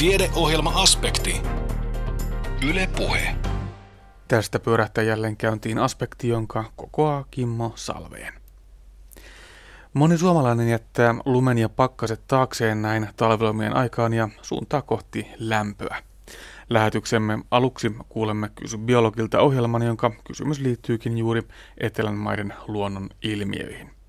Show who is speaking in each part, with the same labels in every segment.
Speaker 1: Tiedeohjelma-aspekti. Yle Puhe.
Speaker 2: Tästä pyörähtää jälleen käyntiin aspekti, jonka kokoaa Kimmo Salveen. Moni suomalainen jättää lumen ja pakkaset taakseen näin talvelomien aikaan ja suuntaa kohti lämpöä. Lähetyksemme aluksi kuulemme kysy biologilta ohjelman, jonka kysymys liittyykin juuri etelän maiden luonnon ilmiöihin.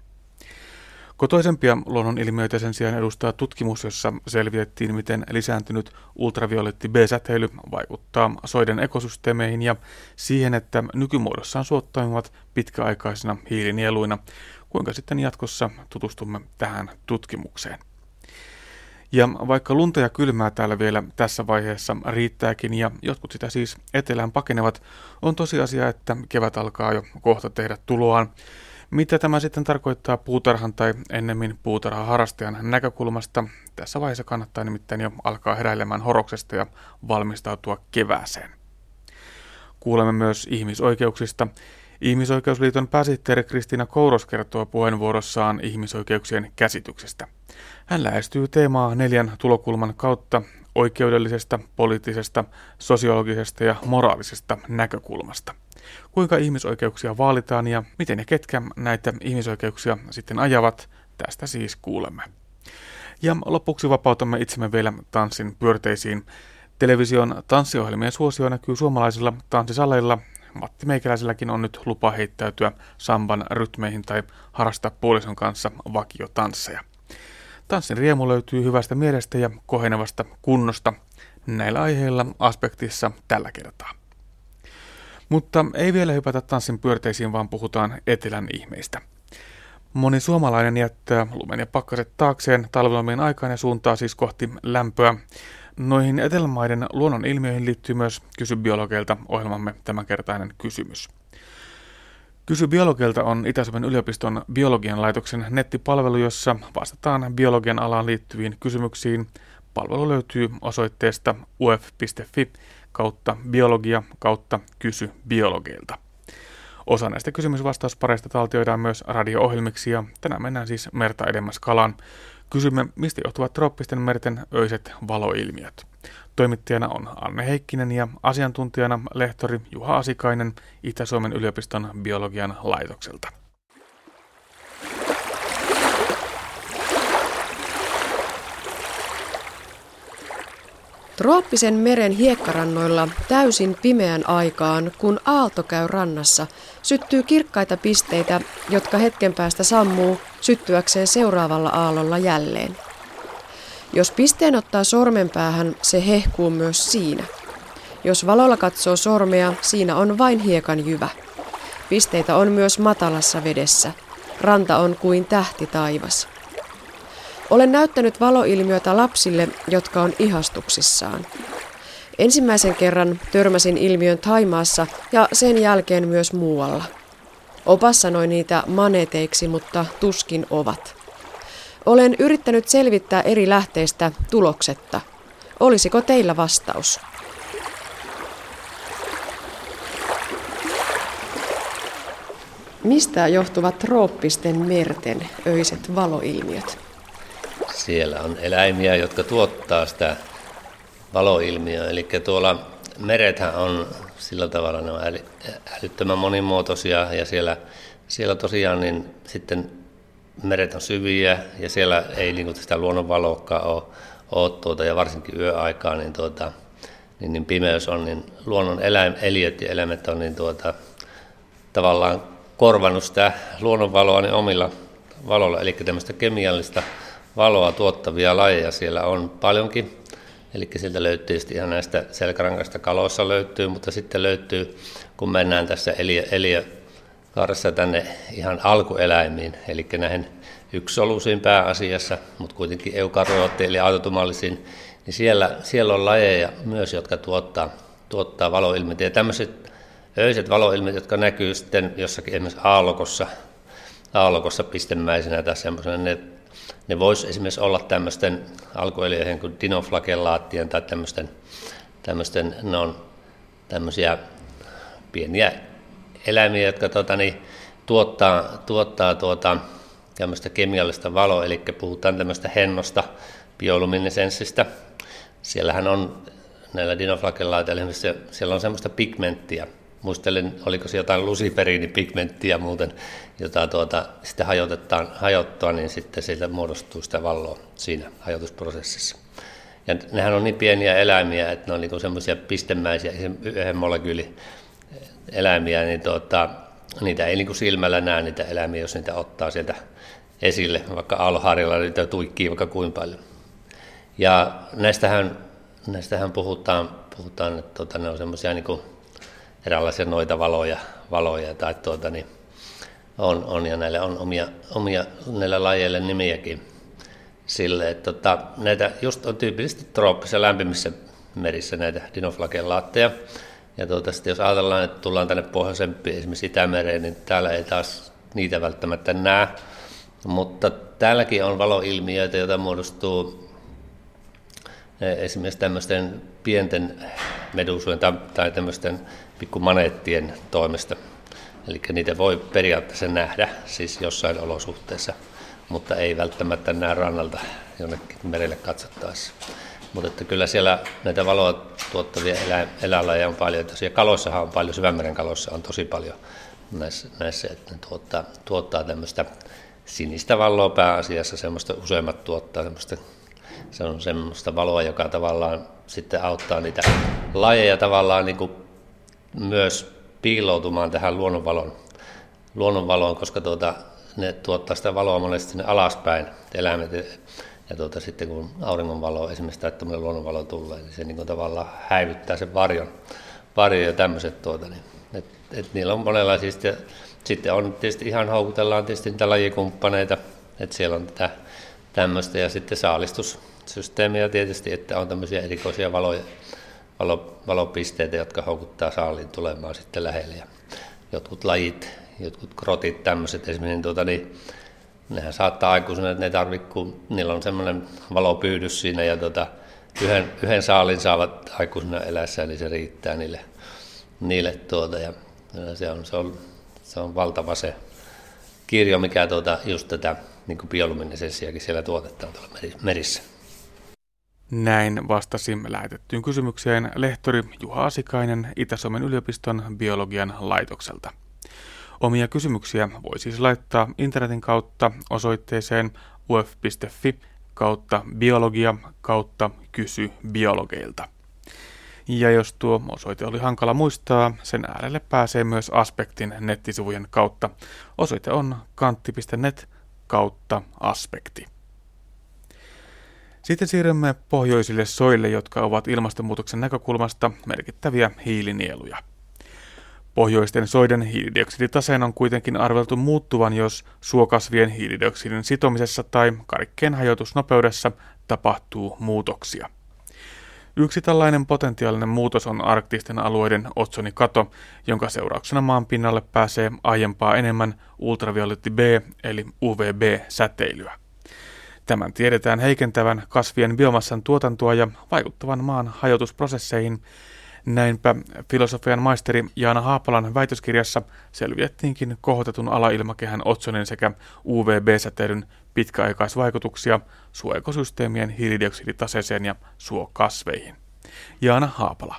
Speaker 2: Kotoisempia luonnonilmiöitä sen sijaan edustaa tutkimus, jossa selvitettiin, miten lisääntynyt ultravioletti B-säteily vaikuttaa soiden ekosysteemeihin ja siihen, että nykymuodossaan suot toimivat pitkäaikaisina hiilinieluina. Kuinka sitten jatkossa tutustumme tähän tutkimukseen? Ja vaikka lunta ja kylmää täällä vielä tässä vaiheessa riittääkin ja jotkut sitä siis etelään pakenevat, on tosiasia, että kevät alkaa jo kohta tehdä tuloaan. Mitä tämä sitten tarkoittaa puutarhan tai ennemmin puutarhaharrastajan näkökulmasta? Tässä vaiheessa kannattaa nimittäin jo alkaa heräilemään horoksesta ja valmistautua kevääseen. Kuulemme myös ihmisoikeuksista. Ihmisoikeusliiton pääsihteeri Kristiina Kouros kertoo puheenvuorossaan ihmisoikeuksien käsityksestä. Hän lähestyy teemaa neljän tulokulman kautta oikeudellisesta, poliittisesta, sosiologisesta ja moraalisesta näkökulmasta kuinka ihmisoikeuksia vaalitaan ja miten ja ketkä näitä ihmisoikeuksia sitten ajavat, tästä siis kuulemme. Ja lopuksi vapautamme itsemme vielä tanssin pyörteisiin. Television tanssiohjelmien suosio näkyy suomalaisilla tanssisaleilla. Matti Meikäläiselläkin on nyt lupa heittäytyä samban rytmeihin tai harrastaa puolison kanssa vakiotansseja. Tanssin riemu löytyy hyvästä mielestä ja kohenevasta kunnosta. Näillä aiheilla aspektissa tällä kertaa. Mutta ei vielä hypätä tanssin pyörteisiin, vaan puhutaan etelän ihmeistä. Moni suomalainen jättää lumen ja pakkaset taakseen talvelomien aikaan ja suuntaa siis kohti lämpöä. Noihin etelämaiden luonnon ilmiöihin liittyy myös Kysy biologeilta ohjelmamme tämänkertainen kysymys. Kysy biologeilta on Itä-Suomen yliopiston biologian laitoksen nettipalvelu, jossa vastataan biologian alaan liittyviin kysymyksiin. Palvelu löytyy osoitteesta uf.fi kautta biologia kautta kysy biologilta. Osa näistä kysymysvastauspareista taltioidaan myös radio-ohjelmiksi ja tänään mennään siis merta edemmäs kalaan. Kysymme, mistä johtuvat trooppisten merten öiset valoilmiöt. Toimittajana on Anne Heikkinen ja asiantuntijana lehtori Juha Asikainen Itä-Suomen yliopiston biologian laitokselta.
Speaker 3: Trooppisen meren hiekkarannoilla täysin pimeän aikaan, kun aalto käy rannassa, syttyy kirkkaita pisteitä, jotka hetken päästä sammuu syttyäkseen seuraavalla aallolla jälleen. Jos pisteen ottaa sormen päähän, se hehkuu myös siinä. Jos valolla katsoo sormea, siinä on vain hiekan jyvä. Pisteitä on myös matalassa vedessä. Ranta on kuin tähti taivas. Olen näyttänyt valoilmiötä lapsille, jotka on ihastuksissaan. Ensimmäisen kerran törmäsin ilmiön Taimaassa ja sen jälkeen myös muualla. Opas sanoi niitä maneteiksi, mutta tuskin ovat. Olen yrittänyt selvittää eri lähteistä tuloksetta. Olisiko teillä vastaus? Mistä johtuvat trooppisten merten öiset valoilmiöt?
Speaker 4: Siellä on eläimiä, jotka tuottaa sitä valoilmiöä. Eli tuolla merethän on sillä tavalla ne on älyttömän monimuotoisia. Ja siellä, siellä tosiaan niin sitten meret on syviä ja siellä ei niin sitä luonnonvaloakaan ole, ole tuota, ja varsinkin yöaikaa, niin, tuota, niin, niin pimeys on, niin luonnon eläim, eliöt ja eläimet on niin tuota, tavallaan korvannut sitä luonnonvaloa niin omilla valolla, eli tämmöistä kemiallista valoa tuottavia lajeja siellä on paljonkin. Eli sieltä löytyy ihan näistä selkärankaista kaloissa löytyy, mutta sitten löytyy, kun mennään tässä eliö, eliökaaressa tänne ihan alkueläimiin, eli näihin yksisoluisiin pääasiassa, mutta kuitenkin eukaryoottiin eli autotumallisiin, niin siellä, siellä on lajeja myös, jotka tuottaa, tuottaa valoilmiöitä. Ja tämmöiset öiset valoilmiöt, jotka näkyy sitten jossakin esimerkiksi aallokossa, aallokossa pistemäisenä tai semmoisena, ne ne voisi esimerkiksi olla tämmöisten alkueliöiden kuin dinoflagellaattien tai tämmöisten, tämmöisten ne on tämmöisiä pieniä eläimiä, jotka tuota, niin, tuottaa, tuottaa tuota, tämmöistä kemiallista valoa, eli puhutaan tämmöistä hennosta, bioluminesenssistä siellähän on näillä dinoflagellaatilla, siellä on semmoista pigmenttiä, muistelen, oliko se jotain lusiperiinipigmenttiä muuten, jota tuota, sitten hajotetaan, hajottua, niin sitten siitä muodostuu sitä valoa siinä hajotusprosessissa. Ja nehän on niin pieniä eläimiä, että ne on niin semmoisia pistemäisiä, yhden molekyyli eläimiä, niin tuota, niitä ei niin silmällä näe niitä eläimiä, jos niitä ottaa sieltä esille, vaikka alhaarilla niitä tuikkii vaikka kuinka paljon. Ja näistähän, näistähän puhutaan, puhutaan että tuota, ne on semmoisia niin eräänlaisia noita valoja, valoja tai tuota, niin on, on, ja näille on omia, omia näille lajeille nimiäkin sille, että tota, näitä just on tyypillisesti trooppisissa lämpimissä merissä näitä dinoflagellaatteja. Ja tuota, sitten jos ajatellaan, että tullaan tänne pohjoisempiin, esimerkiksi Itämereen, niin täällä ei taas niitä välttämättä näe. Mutta täälläkin on valoilmiöitä, joita muodostuu e, esimerkiksi tämmöisten pienten medusujen tai tämmöisten pikkumaneettien toimesta. Eli niitä voi periaatteessa nähdä siis jossain olosuhteessa, mutta ei välttämättä näe rannalta jonnekin merelle katsottaessa. Mutta että kyllä siellä näitä valoa tuottavia elä, eläinlajeja on paljon. Tosiaan kaloissahan on paljon, syvämeren kaloissa on tosi paljon näissä, näissä että ne tuottaa, tuottaa tämmöistä sinistä valoa pääasiassa, semmoista useimmat tuottaa semmoista, se on semmoista valoa, joka tavallaan sitten auttaa niitä lajeja tavallaan niin kuin myös piiloutumaan tähän luonnonvalon, luonnonvaloon, koska tuota, ne tuottaa sitä valoa monesti sinne alaspäin, eläimet. Ja tuota, sitten kun auringonvalo esimerkiksi tai tämmöinen luonnonvalo tulee, niin se niin tavallaan häivyttää sen varjon, varjon ja tämmöiset. Tuota, niin, et, et niillä on monenlaisia. Sitten, sitten on tietysti ihan houkutellaan tietysti niitä lajikumppaneita, että siellä on tätä tämmöistä ja sitten saalistussysteemiä tietysti, että on tämmöisiä erikoisia valoja, valo, valopisteitä, jotka houkuttaa saaliin tulemaan sitten lähelle. Ja jotkut lajit, jotkut krotit, tämmöiset esimerkiksi, tuota, niin nehän saattaa aikuisena, että ne tarvitse, kun niillä on semmoinen valopyydys siinä ja tuota, yhden, yhden saalin saavat aikuisena elässä, niin se riittää niille, niille tuota, ja se on, se on, se on valtava se kirjo, mikä tuota, just tätä niin bioluminescenssiäkin siellä tuotetaan tuolla merissä.
Speaker 2: Näin vastasi lähetettyyn kysymykseen lehtori Juha Asikainen Itä-Suomen yliopiston biologian laitokselta. Omia kysymyksiä voi siis laittaa internetin kautta osoitteeseen uf.fi kautta biologia kautta kysy biologeilta. Ja jos tuo osoite oli hankala muistaa, sen äärelle pääsee myös Aspektin nettisivujen kautta. Osoite on kantti.net kautta aspekti. Sitten siirrymme pohjoisille soille, jotka ovat ilmastonmuutoksen näkökulmasta merkittäviä hiilinieluja. Pohjoisten soiden hiilidioksiditaseen on kuitenkin arveltu muuttuvan, jos suokasvien hiilidioksidin sitomisessa tai karikkeen hajotusnopeudessa tapahtuu muutoksia. Yksi tällainen potentiaalinen muutos on arktisten alueiden otsonikato, jonka seurauksena maan pinnalle pääsee aiempaa enemmän ultravioletti B eli UVB-säteilyä. Tämän tiedetään heikentävän kasvien biomassan tuotantoa ja vaikuttavan maan hajotusprosesseihin. Näinpä filosofian maisteri Jaana Haapalan väitöskirjassa selviettiinkin kohotetun alailmakehän otsonin sekä UVB-säteilyn pitkäaikaisvaikutuksia suoekosysteemien hiilidioksiditaseeseen ja suokasveihin. Jaana Haapala.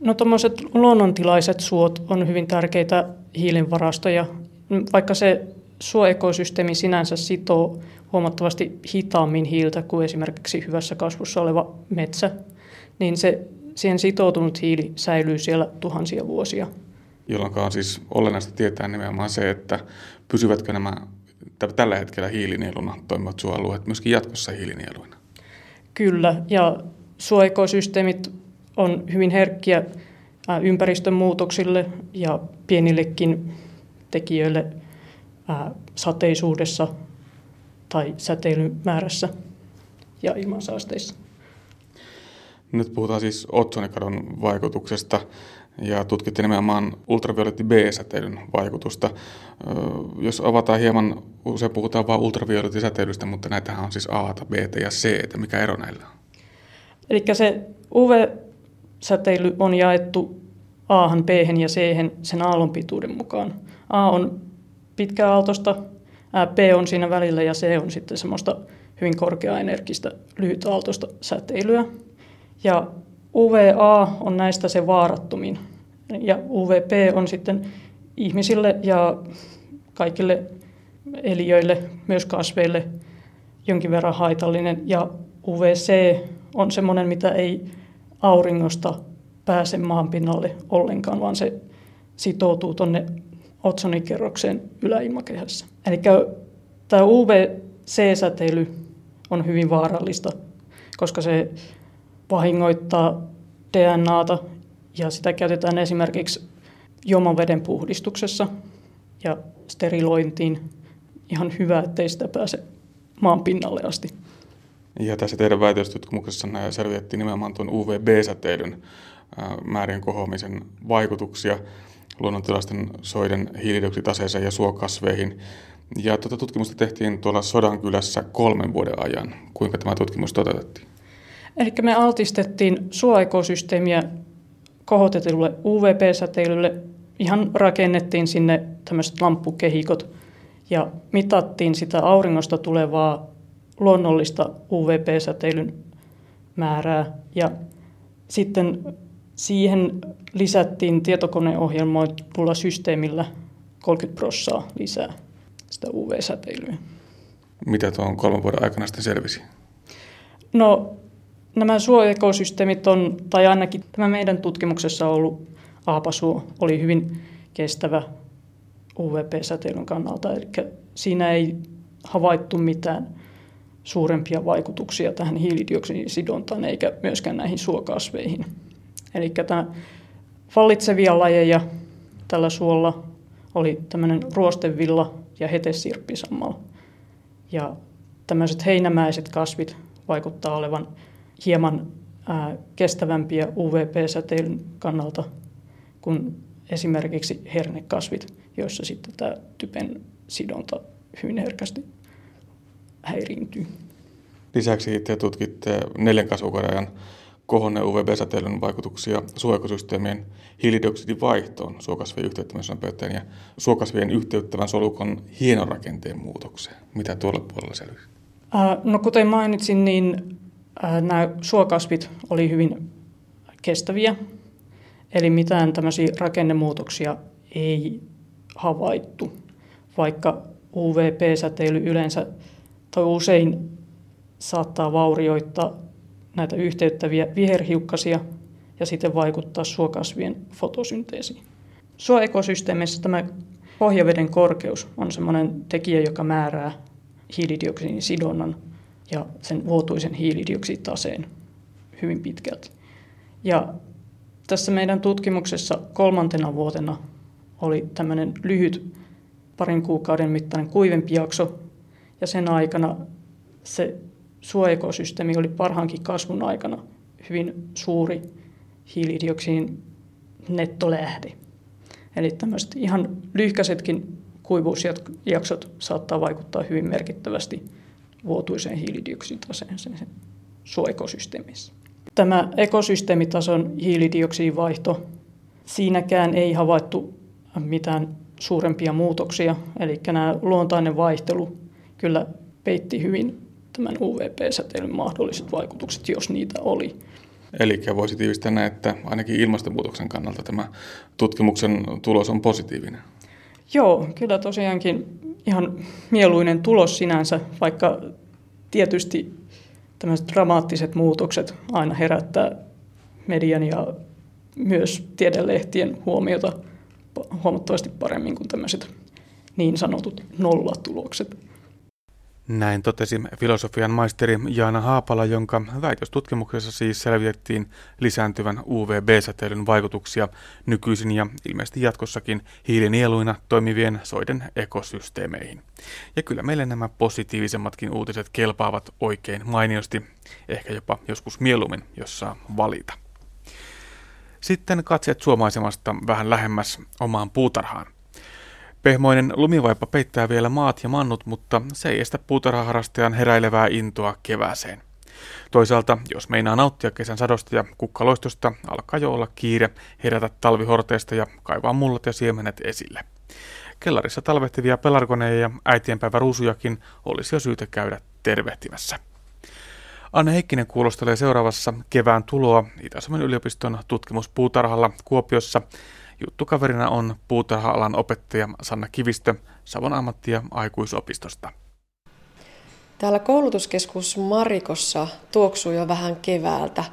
Speaker 5: No tuommoiset luonnontilaiset suot on hyvin tärkeitä hiilinvarastoja. Vaikka se suoekosysteemi sinänsä sitoo huomattavasti hitaammin hiiltä kuin esimerkiksi hyvässä kasvussa oleva metsä, niin se, siihen sitoutunut hiili säilyy siellä tuhansia vuosia.
Speaker 2: Jolloin on siis olennaista tietää nimenomaan se, että pysyvätkö nämä tällä hetkellä hiilinieluna toimivat suoalueet myöskin jatkossa hiilinieluina.
Speaker 5: Kyllä, ja suoekosysteemit on hyvin herkkiä ympäristön muutoksille ja pienillekin tekijöille sateisuudessa tai säteilymäärässä ja ilmansaasteissa.
Speaker 2: Nyt puhutaan siis otsonikadon vaikutuksesta ja tutkitte nimenomaan ultravioletti B-säteilyn vaikutusta. Jos avataan hieman, usein puhutaan vain ultraviolettisäteilystä, mutta näitähän on siis A, B ja C. Mikä ero näillä on?
Speaker 5: Eli se UV-säteily on jaettu A, B ja C sen aallonpituuden mukaan. A on pitkäaaltoista, B on siinä välillä ja C on sitten semmoista hyvin korkeaenergistä lyhytaaltoista säteilyä. Ja UVA on näistä se vaarattumin. Ja UVP on sitten ihmisille ja kaikille eliöille, myös kasveille jonkin verran haitallinen. Ja UVC on semmoinen, mitä ei auringosta pääse maan pinnalle ollenkaan, vaan se sitoutuu tuonne otsonikerrokseen yläilmakehässä. Eli tämä UVC-säteily on hyvin vaarallista, koska se vahingoittaa DNAta ja sitä käytetään esimerkiksi juomaveden puhdistuksessa ja sterilointiin. Ihan hyvä, ettei sitä pääse maan pinnalle asti.
Speaker 2: Ja tässä teidän väitöstutkimuksessa selvitettiin nimenomaan tuon UVB-säteilyn määrien kohoamisen vaikutuksia luonnontilaisten soiden hiilidioksiditaseeseen ja suokasveihin. Ja tuota tutkimusta tehtiin tuolla Sodankylässä kolmen vuoden ajan. Kuinka tämä tutkimus toteutettiin?
Speaker 5: Eli me altistettiin suoekosysteemiä kohotetulle UVB-säteilylle. Ihan rakennettiin sinne tämmöiset lamppukehikot ja mitattiin sitä auringosta tulevaa luonnollista UVB-säteilyn määrää. Ja sitten siihen lisättiin tietokoneohjelmoidulla systeemillä 30 prossaa lisää sitä UV-säteilyä.
Speaker 2: Mitä tuon kolmen vuoden aikana sitten selvisi?
Speaker 5: No nämä suoekosysteemit on, tai ainakin tämä meidän tutkimuksessa ollut aapasuo oli hyvin kestävä UVP-säteilyn kannalta. Eli siinä ei havaittu mitään suurempia vaikutuksia tähän hiilidioksidisidontaan eikä myöskään näihin suokasveihin. Eli tämä vallitsevia lajeja tällä suolla oli tämmöinen ruostevilla ja hetesirppisammal. Ja tämmöiset heinämäiset kasvit vaikuttaa olevan hieman ää, kestävämpiä UVP-säteilyn kannalta kuin esimerkiksi hernekasvit, joissa sitten tämä typen sidonta hyvin herkästi häiriintyy.
Speaker 2: Lisäksi te tutkitte neljän kasvukauden kohonneen UVB-säteilyn vaikutuksia suojakosysteemien hiilidioksidin vaihtoon suokasvien yhteyttämisen ja suokasvien yhteyttävän solukon hienorakenteen muutokseen. Mitä tuolla puolella selvisi?
Speaker 5: No kuten mainitsin, niin nämä suokasvit oli hyvin kestäviä, eli mitään tämmöisiä rakennemuutoksia ei havaittu, vaikka UVP-säteily yleensä tai usein saattaa vaurioittaa näitä yhteyttäviä viherhiukkasia ja sitten vaikuttaa suokasvien fotosynteesiin. Suoekosysteemissä tämä pohjaveden korkeus on sellainen tekijä, joka määrää hiilidioksidin sidonnan ja sen vuotuisen hiilidioksiditaseen hyvin pitkälti. Ja tässä meidän tutkimuksessa kolmantena vuotena oli tämmöinen lyhyt parin kuukauden mittainen kuivempi jakso, ja sen aikana se suoekosysteemi oli parhaankin kasvun aikana hyvin suuri hiilidioksidin nettolähde. Eli tämmöiset ihan lyhkäisetkin kuivuusjaksot saattaa vaikuttaa hyvin merkittävästi vuotuiseen hiilidioksiditaseeseen suoekosysteemissä. Tämä ekosysteemitason hiilidioksidivaihto, siinäkään ei havaittu mitään suurempia muutoksia, eli nämä luontainen vaihtelu kyllä peitti hyvin tämän UVP-säteilyn mahdolliset vaikutukset, jos niitä oli.
Speaker 2: Eli voisi tiivistää näin, että ainakin ilmastonmuutoksen kannalta tämä tutkimuksen tulos on positiivinen.
Speaker 5: Joo, kyllä tosiaankin ihan mieluinen tulos sinänsä, vaikka tietysti tämmöiset dramaattiset muutokset aina herättää median ja myös tiedelehtien huomiota huomattavasti paremmin kuin tämmöiset niin sanotut nollatulokset.
Speaker 2: Näin totesi filosofian maisteri Jaana Haapala, jonka väitöstutkimuksessa siis selvitettiin lisääntyvän UVB-säteilyn vaikutuksia nykyisin ja ilmeisesti jatkossakin hiilinieluina toimivien soiden ekosysteemeihin. Ja kyllä meille nämä positiivisemmatkin uutiset kelpaavat oikein mainiosti, ehkä jopa joskus mieluummin, jos saa valita. Sitten katseet suomaisemasta vähän lähemmäs omaan puutarhaan. Pehmoinen lumivaipa peittää vielä maat ja mannut, mutta se ei estä puutarhaharrastajan heräilevää intoa kevääseen. Toisaalta, jos meinaa nauttia kesän sadosta ja kukkaloistosta, alkaa jo olla kiire herätä talvihorteesta ja kaivaa mullat ja siemenet esille. Kellarissa talvehtivia pelargoneja ja äitienpäivä ruusujakin olisi jo syytä käydä tervehtimässä. Anne Heikkinen kuulostelee seuraavassa kevään tuloa Itä-Suomen yliopiston tutkimuspuutarhalla Kuopiossa. Juttukaverina on puutarha-alan opettaja Sanna Kivistö Savon ammatti- ja aikuisopistosta.
Speaker 3: Täällä koulutuskeskus Marikossa tuoksuu jo vähän keväältä.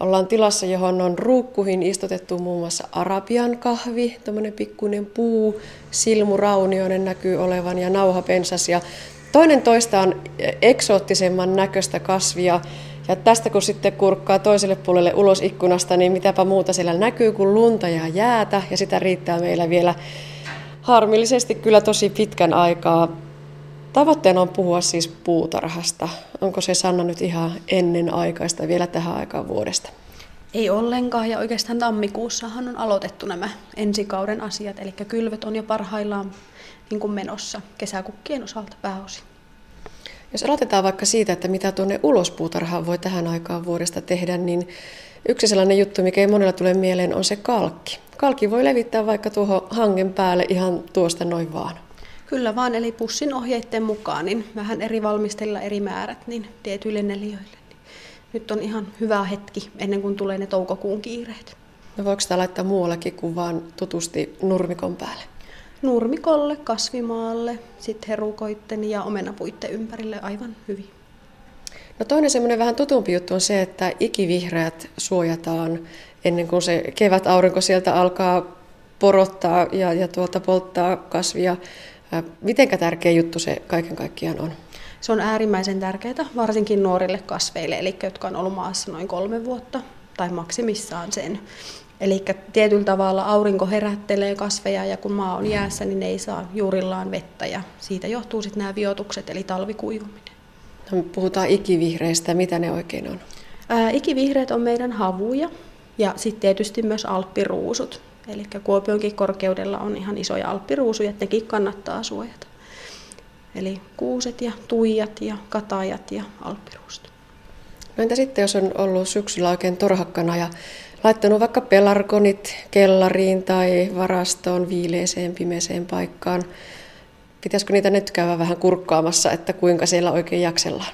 Speaker 3: Ollaan tilassa, johon on ruukkuihin istutettu muun muassa arabian kahvi, tämmöinen pikkuinen puu, silmuraunioinen näkyy olevan ja nauhapensas. Ja toinen toista on eksoottisemman näköistä kasvia. Ja tästä kun sitten kurkkaa toiselle puolelle ulos ikkunasta, niin mitäpä muuta siellä näkyy kuin lunta ja jäätä. Ja sitä riittää meillä vielä harmillisesti kyllä tosi pitkän aikaa. Tavoitteena on puhua siis puutarhasta. Onko se Sanna nyt ihan ennen aikaista vielä tähän aikaan vuodesta?
Speaker 6: Ei ollenkaan ja oikeastaan tammikuussahan on aloitettu nämä ensikauden asiat, eli kylvöt on jo parhaillaan niin kuin menossa kesäkukkien osalta pääosin.
Speaker 3: Jos aloitetaan vaikka siitä, että mitä tuonne ulospuutarhaan voi tähän aikaan vuodesta tehdä, niin yksi sellainen juttu, mikä ei monella tule mieleen, on se kalkki. Kalkki voi levittää vaikka tuohon hangen päälle ihan tuosta noin vaan.
Speaker 6: Kyllä vaan, eli pussin ohjeiden mukaan, niin vähän eri valmistella eri määrät niin tietyille neliöille. Nyt on ihan hyvä hetki ennen kuin tulee ne toukokuun kiireet.
Speaker 3: No voiko sitä laittaa muuallakin kuin vaan tutusti nurmikon päälle?
Speaker 6: Nurmikolle, kasvimaalle, sitten herukoitten ja omenapuitten ympärille aivan hyvin.
Speaker 3: No toinen semmoinen vähän tutumpi juttu on se, että ikivihreät suojataan ennen kuin se kevät aurinko sieltä alkaa porottaa ja, ja tuota, polttaa kasvia. Mitenkä tärkeä juttu se kaiken kaikkiaan on?
Speaker 6: Se on äärimmäisen tärkeää, varsinkin nuorille kasveille, eli jotka on ollut maassa noin kolme vuotta tai maksimissaan sen. Eli tietyllä tavalla aurinko herättelee kasveja ja kun maa on jäässä, niin ne ei saa juurillaan vettä ja siitä johtuu sitten nämä viotukset eli talvikuivuminen.
Speaker 3: No, puhutaan ikivihreistä, mitä ne oikein on?
Speaker 6: Ää, ikivihreät on meidän havuja ja sitten tietysti myös alppiruusut. Eli Kuopionkin korkeudella on ihan isoja alppiruusuja, että nekin kannattaa suojata. Eli kuuset ja tuijat ja katajat ja alppiruusut.
Speaker 3: No entä sitten, jos on ollut syksyllä oikein torhakkana ja laittanut vaikka pelarkonit kellariin tai varastoon viileeseen, pimeeseen paikkaan. Pitäisikö niitä nyt käydä vähän kurkkaamassa, että kuinka siellä oikein jaksellaan?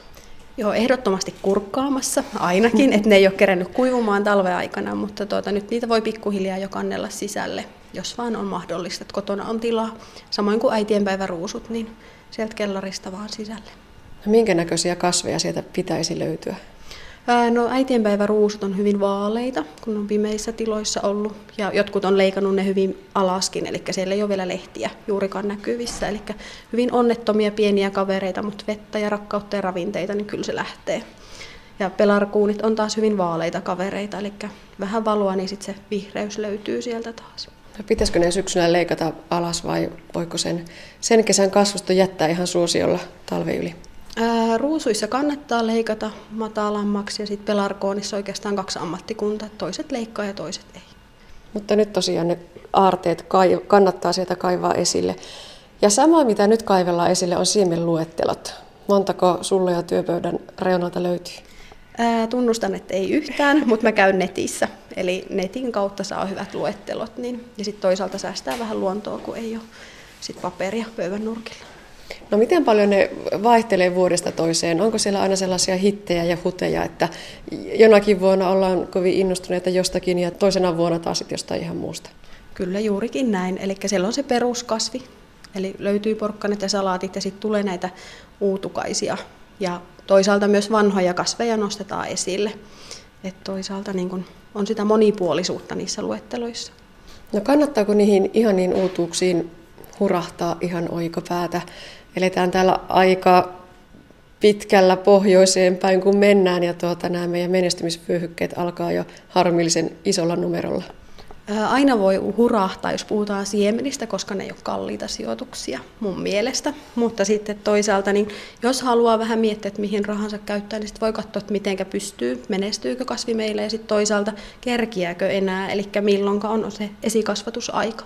Speaker 6: Joo, ehdottomasti kurkkaamassa ainakin, että ne ei ole kerännyt kuivumaan talven aikana, mutta tuota, nyt niitä voi pikkuhiljaa jo kannella sisälle, jos vaan on mahdollista, että kotona on tilaa. Samoin kuin äitienpäiväruusut, niin sieltä kellarista vaan sisälle.
Speaker 3: No, minkä näköisiä kasveja sieltä pitäisi löytyä?
Speaker 6: No äitienpäiväruusut on hyvin vaaleita, kun on pimeissä tiloissa ollut. Ja jotkut on leikannut ne hyvin alaskin, eli siellä ei ole vielä lehtiä juurikaan näkyvissä. Eli hyvin onnettomia pieniä kavereita, mutta vettä ja rakkautta ja ravinteita, niin kyllä se lähtee. Ja pelarkuunit on taas hyvin vaaleita kavereita, eli vähän valoa, niin sitten se vihreys löytyy sieltä taas.
Speaker 3: No, pitäisikö ne syksyllä leikata alas vai voiko sen, sen kesän kasvusta jättää ihan suosiolla talve yli?
Speaker 6: Ruusuissa kannattaa leikata matalammaksi ja sitten pelarkoonissa oikeastaan kaksi ammattikuntaa, toiset leikkaa ja toiset ei.
Speaker 3: Mutta nyt tosiaan ne aarteet kai, kannattaa sieltä kaivaa esille. Ja sama mitä nyt kaivellaan esille on siemenluettelot. Montako sulle ja työpöydän reunalta löytyy?
Speaker 6: Ää, tunnustan, että ei yhtään, mutta mä käyn netissä. Eli netin kautta saa hyvät luettelot. Niin, ja sitten toisaalta säästää vähän luontoa, kun ei ole sit paperia pöydän nurkilla.
Speaker 3: No miten paljon ne vaihtelee vuodesta toiseen? Onko siellä aina sellaisia hittejä ja huteja, että jonakin vuonna ollaan kovin innostuneita jostakin ja toisena vuonna taas sitten jostain ihan muusta?
Speaker 6: Kyllä juurikin näin. Eli siellä on se peruskasvi, eli löytyy porkkanat ja salaatit ja sitten tulee näitä uutukaisia. Ja toisaalta myös vanhoja kasveja nostetaan esille. Et toisaalta niin kun on sitä monipuolisuutta niissä luetteloissa.
Speaker 3: No kannattaako niihin ihan niin uutuuksiin hurahtaa ihan oikopäätä. Eletään täällä aika pitkällä pohjoiseen päin, kun mennään, ja tuota, nämä meidän menestymisvyöhykkeet alkaa jo harmillisen isolla numerolla.
Speaker 6: Aina voi hurahtaa, jos puhutaan siemenistä, koska ne ei ole kalliita sijoituksia mun mielestä. Mutta sitten toisaalta, niin jos haluaa vähän miettiä, että mihin rahansa käyttää, niin sitten voi katsoa, että miten pystyy, menestyykö kasvi meille ja sitten toisaalta kerkiääkö enää, eli milloinka on se esikasvatusaika.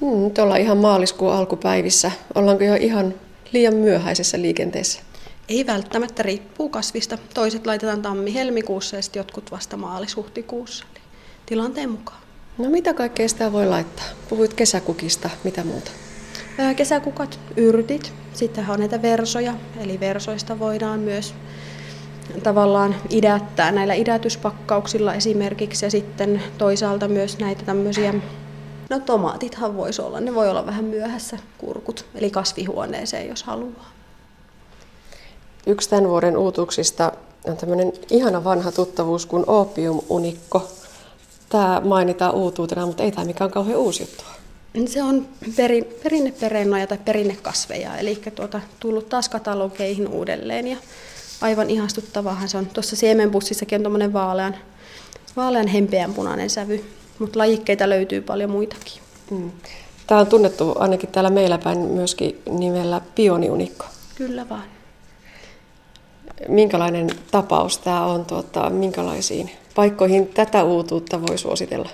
Speaker 3: Hmm, nyt ollaan ihan maaliskuun alkupäivissä. Ollaanko jo ihan liian myöhäisessä liikenteessä?
Speaker 6: Ei välttämättä, riippuu kasvista. Toiset laitetaan tammi-helmikuussa ja jotkut vasta maalis-huhtikuussa. Eli tilanteen mukaan.
Speaker 3: No mitä kaikkea sitä voi laittaa? Puhuit kesäkukista, mitä muuta?
Speaker 6: Kesäkukat, yrtit, sitten on näitä versoja, eli versoista voidaan myös tavallaan idättää näillä idätyspakkauksilla esimerkiksi ja sitten toisaalta myös näitä tämmöisiä No tomaatithan voisi olla, ne voi olla vähän myöhässä kurkut, eli kasvihuoneeseen jos haluaa.
Speaker 3: Yksi tämän vuoden uutuuksista on tämmöinen ihana vanha tuttavuus kuin opiumunikko. Tämä mainitaan uutuutena, mutta ei tämä mikään kauhean uusi juttu.
Speaker 6: Se on perin, perinneperennoja tai perinnekasveja, eli tuota, tullut taas katalogeihin uudelleen. Ja aivan ihastuttavahan se on. Tuossa siemenbussissakin on tuommoinen vaalean, vaalean hempeänpunainen sävy, mutta lajikkeita löytyy paljon muitakin. Mm.
Speaker 3: Tämä on tunnettu ainakin täällä meillä päin myöskin nimellä pioniunikko.
Speaker 6: Kyllä vaan.
Speaker 3: Minkälainen tapaus tämä on? Tuota, minkälaisiin paikkoihin tätä uutuutta voi suositella?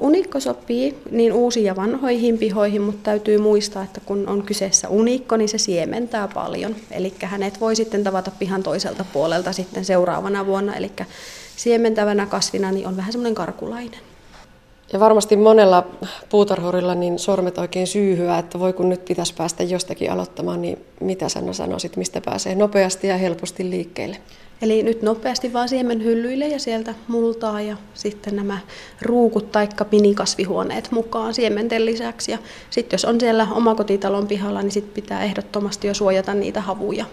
Speaker 6: Unikko sopii niin uusiin ja vanhoihin pihoihin, mutta täytyy muistaa, että kun on kyseessä unikko, niin se siementää paljon. Eli hänet voi sitten tavata pihan toiselta puolelta sitten seuraavana vuonna. Eli siementävänä kasvina niin on vähän semmoinen karkulainen.
Speaker 3: Ja varmasti monella puutarhurilla niin sormet oikein syyhyä, että voi kun nyt pitäisi päästä jostakin aloittamaan, niin mitä Sanna sanoisit, mistä pääsee nopeasti ja helposti liikkeelle?
Speaker 6: Eli nyt nopeasti vaan siemenhyllyille ja sieltä multaa ja sitten nämä ruukut tai minikasvihuoneet mukaan siementen lisäksi. Ja sitten jos on siellä omakotitalon pihalla, niin sit pitää ehdottomasti jo suojata niitä havuja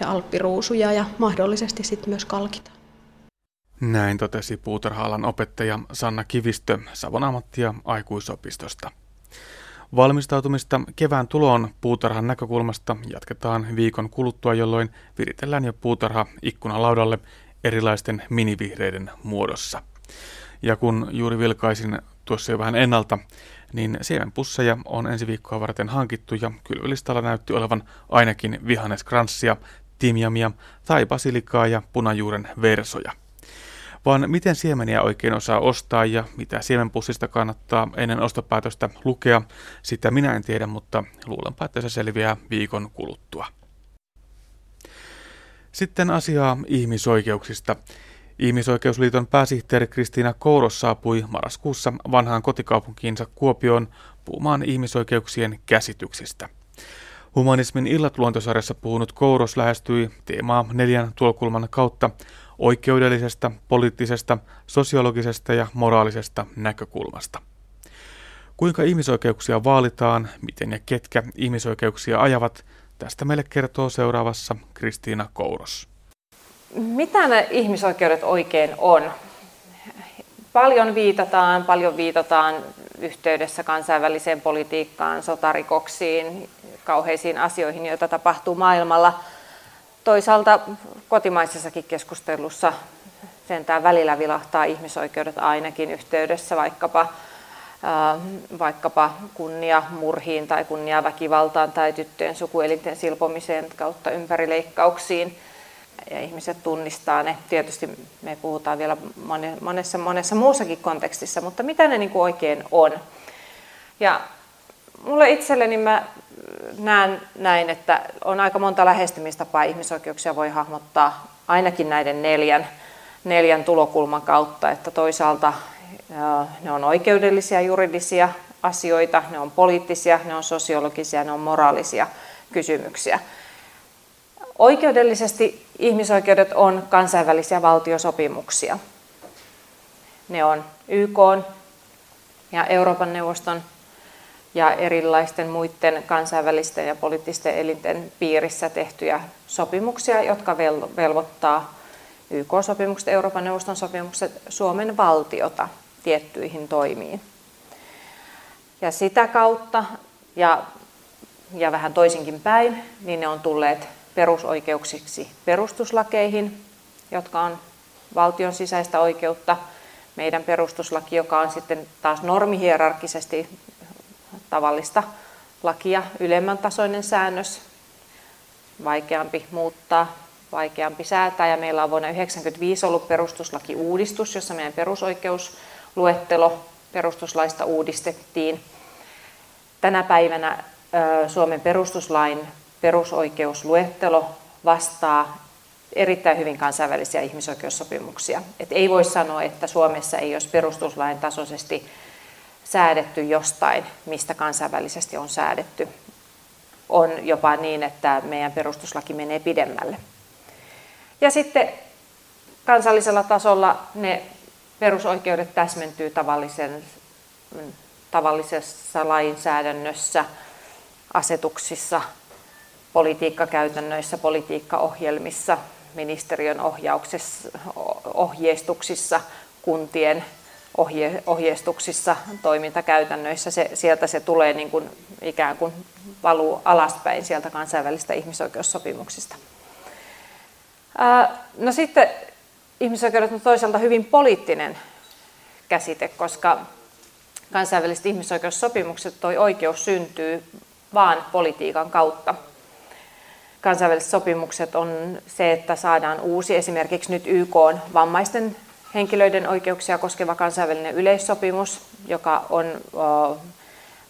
Speaker 6: ja alppiruusuja ja mahdollisesti sitten myös kalkita.
Speaker 2: Näin totesi puutarha opettaja Sanna Kivistö Savon ammatti- ja aikuisopistosta. Valmistautumista kevään tuloon puutarhan näkökulmasta jatketaan viikon kuluttua, jolloin viritellään jo puutarha ikkunalaudalle erilaisten minivihreiden muodossa. Ja kun juuri vilkaisin tuossa jo vähän ennalta, niin siemenpusseja on ensi viikkoa varten hankittu ja kylvylistalla näytti olevan ainakin vihanneskranssia, timjamia tai basilikaa ja punajuuren versoja – vaan miten siemeniä oikein osaa ostaa ja mitä siemenpussista kannattaa ennen ostopäätöstä lukea, sitä minä en tiedä, mutta luulenpa, että se selviää viikon kuluttua. Sitten asiaa ihmisoikeuksista. Ihmisoikeusliiton pääsihteeri Kristiina Kouros saapui marraskuussa vanhaan kotikaupunkiinsa Kuopioon puhumaan ihmisoikeuksien käsityksistä. Humanismin illat luontosarjassa puhunut Kouros lähestyi teemaa neljän tulokulman kautta oikeudellisesta, poliittisesta, sosiologisesta ja moraalisesta näkökulmasta. Kuinka ihmisoikeuksia vaalitaan, miten ja ketkä ihmisoikeuksia ajavat, tästä meille kertoo seuraavassa Kristiina Kouros.
Speaker 7: Mitä ne ihmisoikeudet oikein on? Paljon viitataan, paljon viitataan yhteydessä kansainväliseen politiikkaan, sotarikoksiin, kauheisiin asioihin, joita tapahtuu maailmalla – toisaalta kotimaisessakin keskustelussa sentään välillä vilahtaa ihmisoikeudet ainakin yhteydessä vaikkapa, vaikkapa kunnia murhiin tai kunnia väkivaltaan tai tyttöjen sukuelinten silpomiseen kautta ympärileikkauksiin. Ja ihmiset tunnistaa ne. Tietysti me puhutaan vielä monessa, monessa muussakin kontekstissa, mutta mitä ne niin kuin oikein on? Ja mulle itselleni mä näen näin, että on aika monta lähestymistapaa ihmisoikeuksia voi hahmottaa ainakin näiden neljän, neljän tulokulman kautta, että toisaalta ne on oikeudellisia, juridisia asioita, ne on poliittisia, ne on sosiologisia, ne on moraalisia kysymyksiä. Oikeudellisesti ihmisoikeudet on kansainvälisiä valtiosopimuksia. Ne on YK ja Euroopan neuvoston ja erilaisten muiden kansainvälisten ja poliittisten elinten piirissä tehtyjä sopimuksia, jotka velvoittaa YK-sopimukset, Euroopan neuvoston sopimukset Suomen valtiota tiettyihin toimiin. Ja sitä kautta, ja, ja vähän toisinkin päin, niin ne on tulleet perusoikeuksiksi perustuslakeihin, jotka on valtion sisäistä oikeutta. Meidän perustuslaki, joka on sitten taas normihierarkisesti tavallista lakia ylemmän tasoinen säännös, vaikeampi muuttaa, vaikeampi säätää. Ja meillä on vuonna 1995 ollut perustuslakiuudistus, jossa meidän perusoikeusluettelo perustuslaista uudistettiin. Tänä päivänä Suomen perustuslain perusoikeusluettelo vastaa erittäin hyvin kansainvälisiä ihmisoikeussopimuksia. Et ei voi sanoa, että Suomessa ei olisi perustuslain tasoisesti säädetty jostain, mistä kansainvälisesti on säädetty. On jopa niin, että meidän perustuslaki menee pidemmälle. Ja sitten kansallisella tasolla ne perusoikeudet täsmentyy tavallisen, tavallisessa lainsäädännössä, asetuksissa, politiikkakäytännöissä, politiikkaohjelmissa, ministeriön ohjeistuksissa, kuntien ohje, ohjeistuksissa, toimintakäytännöissä. Se, sieltä se tulee niin kuin ikään kuin valuu alaspäin sieltä kansainvälistä ihmisoikeussopimuksista. No sitten ihmisoikeudet on toisaalta hyvin poliittinen käsite, koska kansainväliset ihmisoikeussopimukset toi oikeus syntyy vaan politiikan kautta. Kansainväliset sopimukset on se, että saadaan uusi, esimerkiksi nyt YK on vammaisten henkilöiden oikeuksia koskeva kansainvälinen yleissopimus, joka on,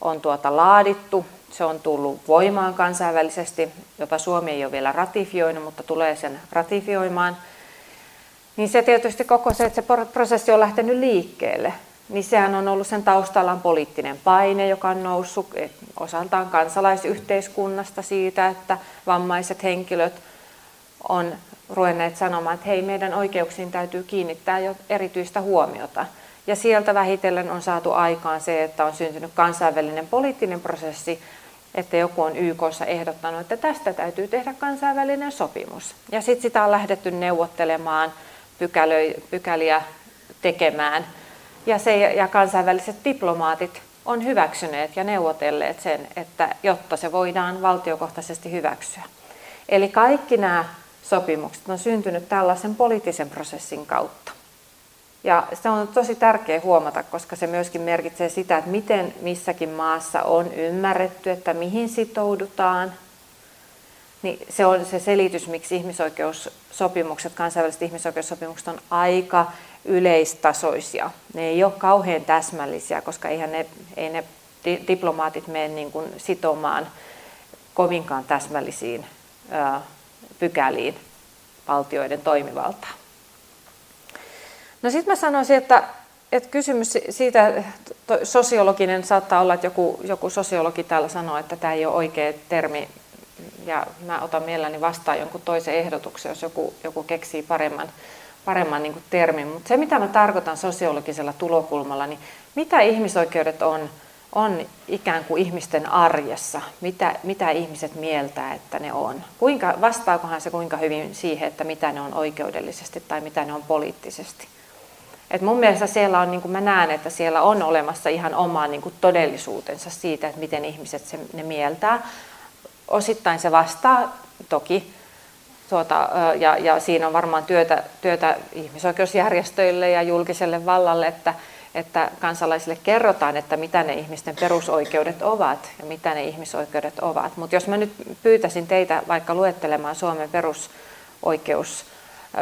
Speaker 7: on tuota laadittu. Se on tullut voimaan kansainvälisesti, jota Suomi ei ole vielä ratifioinut, mutta tulee sen ratifioimaan. Niin se tietysti koko se, että se prosessi on lähtenyt liikkeelle, niin sehän on ollut sen taustalla poliittinen paine, joka on noussut osaltaan kansalaisyhteiskunnasta siitä, että vammaiset henkilöt on ruvenneet sanomaan, että hei, meidän oikeuksiin täytyy kiinnittää jo erityistä huomiota. Ja sieltä vähitellen on saatu aikaan se, että on syntynyt kansainvälinen poliittinen prosessi, että joku on YKssa ehdottanut, että tästä täytyy tehdä kansainvälinen sopimus. Ja sitten sitä on lähdetty neuvottelemaan, pykälöi, pykäliä tekemään. Ja, se, ja kansainväliset diplomaatit on hyväksyneet ja neuvotelleet sen, että jotta se voidaan valtiokohtaisesti hyväksyä. Eli kaikki nämä sopimukset on syntynyt tällaisen poliittisen prosessin kautta. Ja se on tosi tärkeä huomata, koska se myöskin merkitsee sitä, että miten missäkin maassa on ymmärretty, että mihin sitoudutaan. Niin se on se selitys, miksi ihmisoikeussopimukset, kansainväliset ihmisoikeussopimukset on aika yleistasoisia. Ne ei ole kauhean täsmällisiä, koska eihän ne, ei ne diplomaatit mene niin kuin sitomaan kovinkaan täsmällisiin pykäliin valtioiden toimivaltaa. No sitten mä sanoisin, että, että kysymys siitä, sosiologinen saattaa olla, että joku, joku sosiologi täällä sanoo, että tämä ei ole oikea termi, ja mä otan mielelläni vastaan jonkun toisen ehdotuksen, jos joku, joku keksii paremman, paremman niin termin. Mutta se, mitä mä tarkoitan sosiologisella tulokulmalla, niin mitä ihmisoikeudet on, on ikään kuin ihmisten arjessa, mitä, mitä ihmiset mieltää, että ne on. Kuinka, vastaakohan se kuinka hyvin siihen, että mitä ne on oikeudellisesti tai mitä ne on poliittisesti. Et mun mielestä siellä on, niin kuin mä näen, että siellä on olemassa ihan oma niin kuin todellisuutensa siitä, että miten ihmiset se, ne mieltää. Osittain se vastaa toki, tuota, ja, ja siinä on varmaan työtä, työtä ihmisoikeusjärjestöille ja julkiselle vallalle, että, että kansalaisille kerrotaan, että mitä ne ihmisten perusoikeudet ovat ja mitä ne ihmisoikeudet ovat. Mutta jos mä nyt pyytäisin teitä vaikka luettelemaan Suomen perusoikeus,